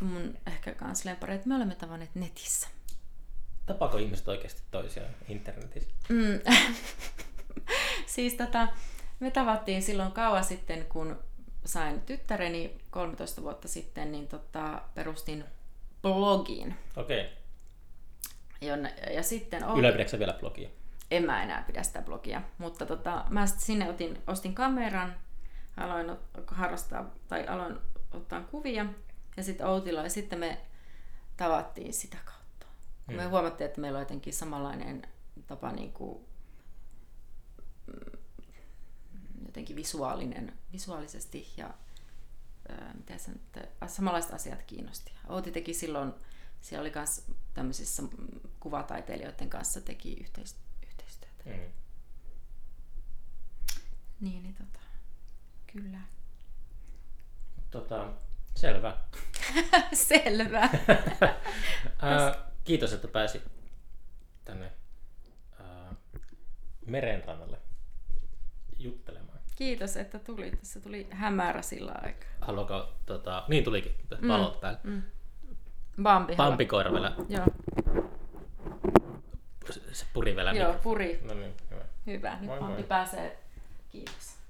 mun ehkä kans lempari, että me olemme tavanneet netissä. Tapaako ihmiset oikeasti toisiaan internetissä? Mm. siis tota, me tavattiin silloin kauan sitten, kun sain tyttäreni 13 vuotta sitten, niin tota, perustin blogin. Okei. Okay. Jonne, ja sitten... Ylläpidätkö vielä blogia? En mä enää pidä sitä blogia, mutta tota, mä sitten sinne otin, ostin kameran, aloin harrastaa, tai aloin ottaa kuvia, ja sitten Outilla, ja sitten me tavattiin sitä kautta. Hmm. Me huomattiin, että meillä on jotenkin samanlainen tapa niin kuin, mm, jotenkin visuaalinen, visuaalisesti ja ää, mitä sen, että samanlaiset asiat kiinnosti. Outi teki silloin, siellä oli myös tämmöisissä kuvataiteilijoiden kanssa teki yhteistyötä. Hmm. Niin, niin tota, kyllä. Tota, selvä. selvä. kiitos, että pääsi tänne ää, merenrannalle juttelemaan. Kiitos, että tuli. Tässä tuli hämärä sillä aikaa. Haluatko, tota, niin tulikin, valot mm, päällä. Mm. Bambi. Bampikoira vielä. Joo. Se puri vielä. Joo, puri. No niin, hyvä. Hyvä, nyt moi, Bambi moi. pääsee. Kiitos.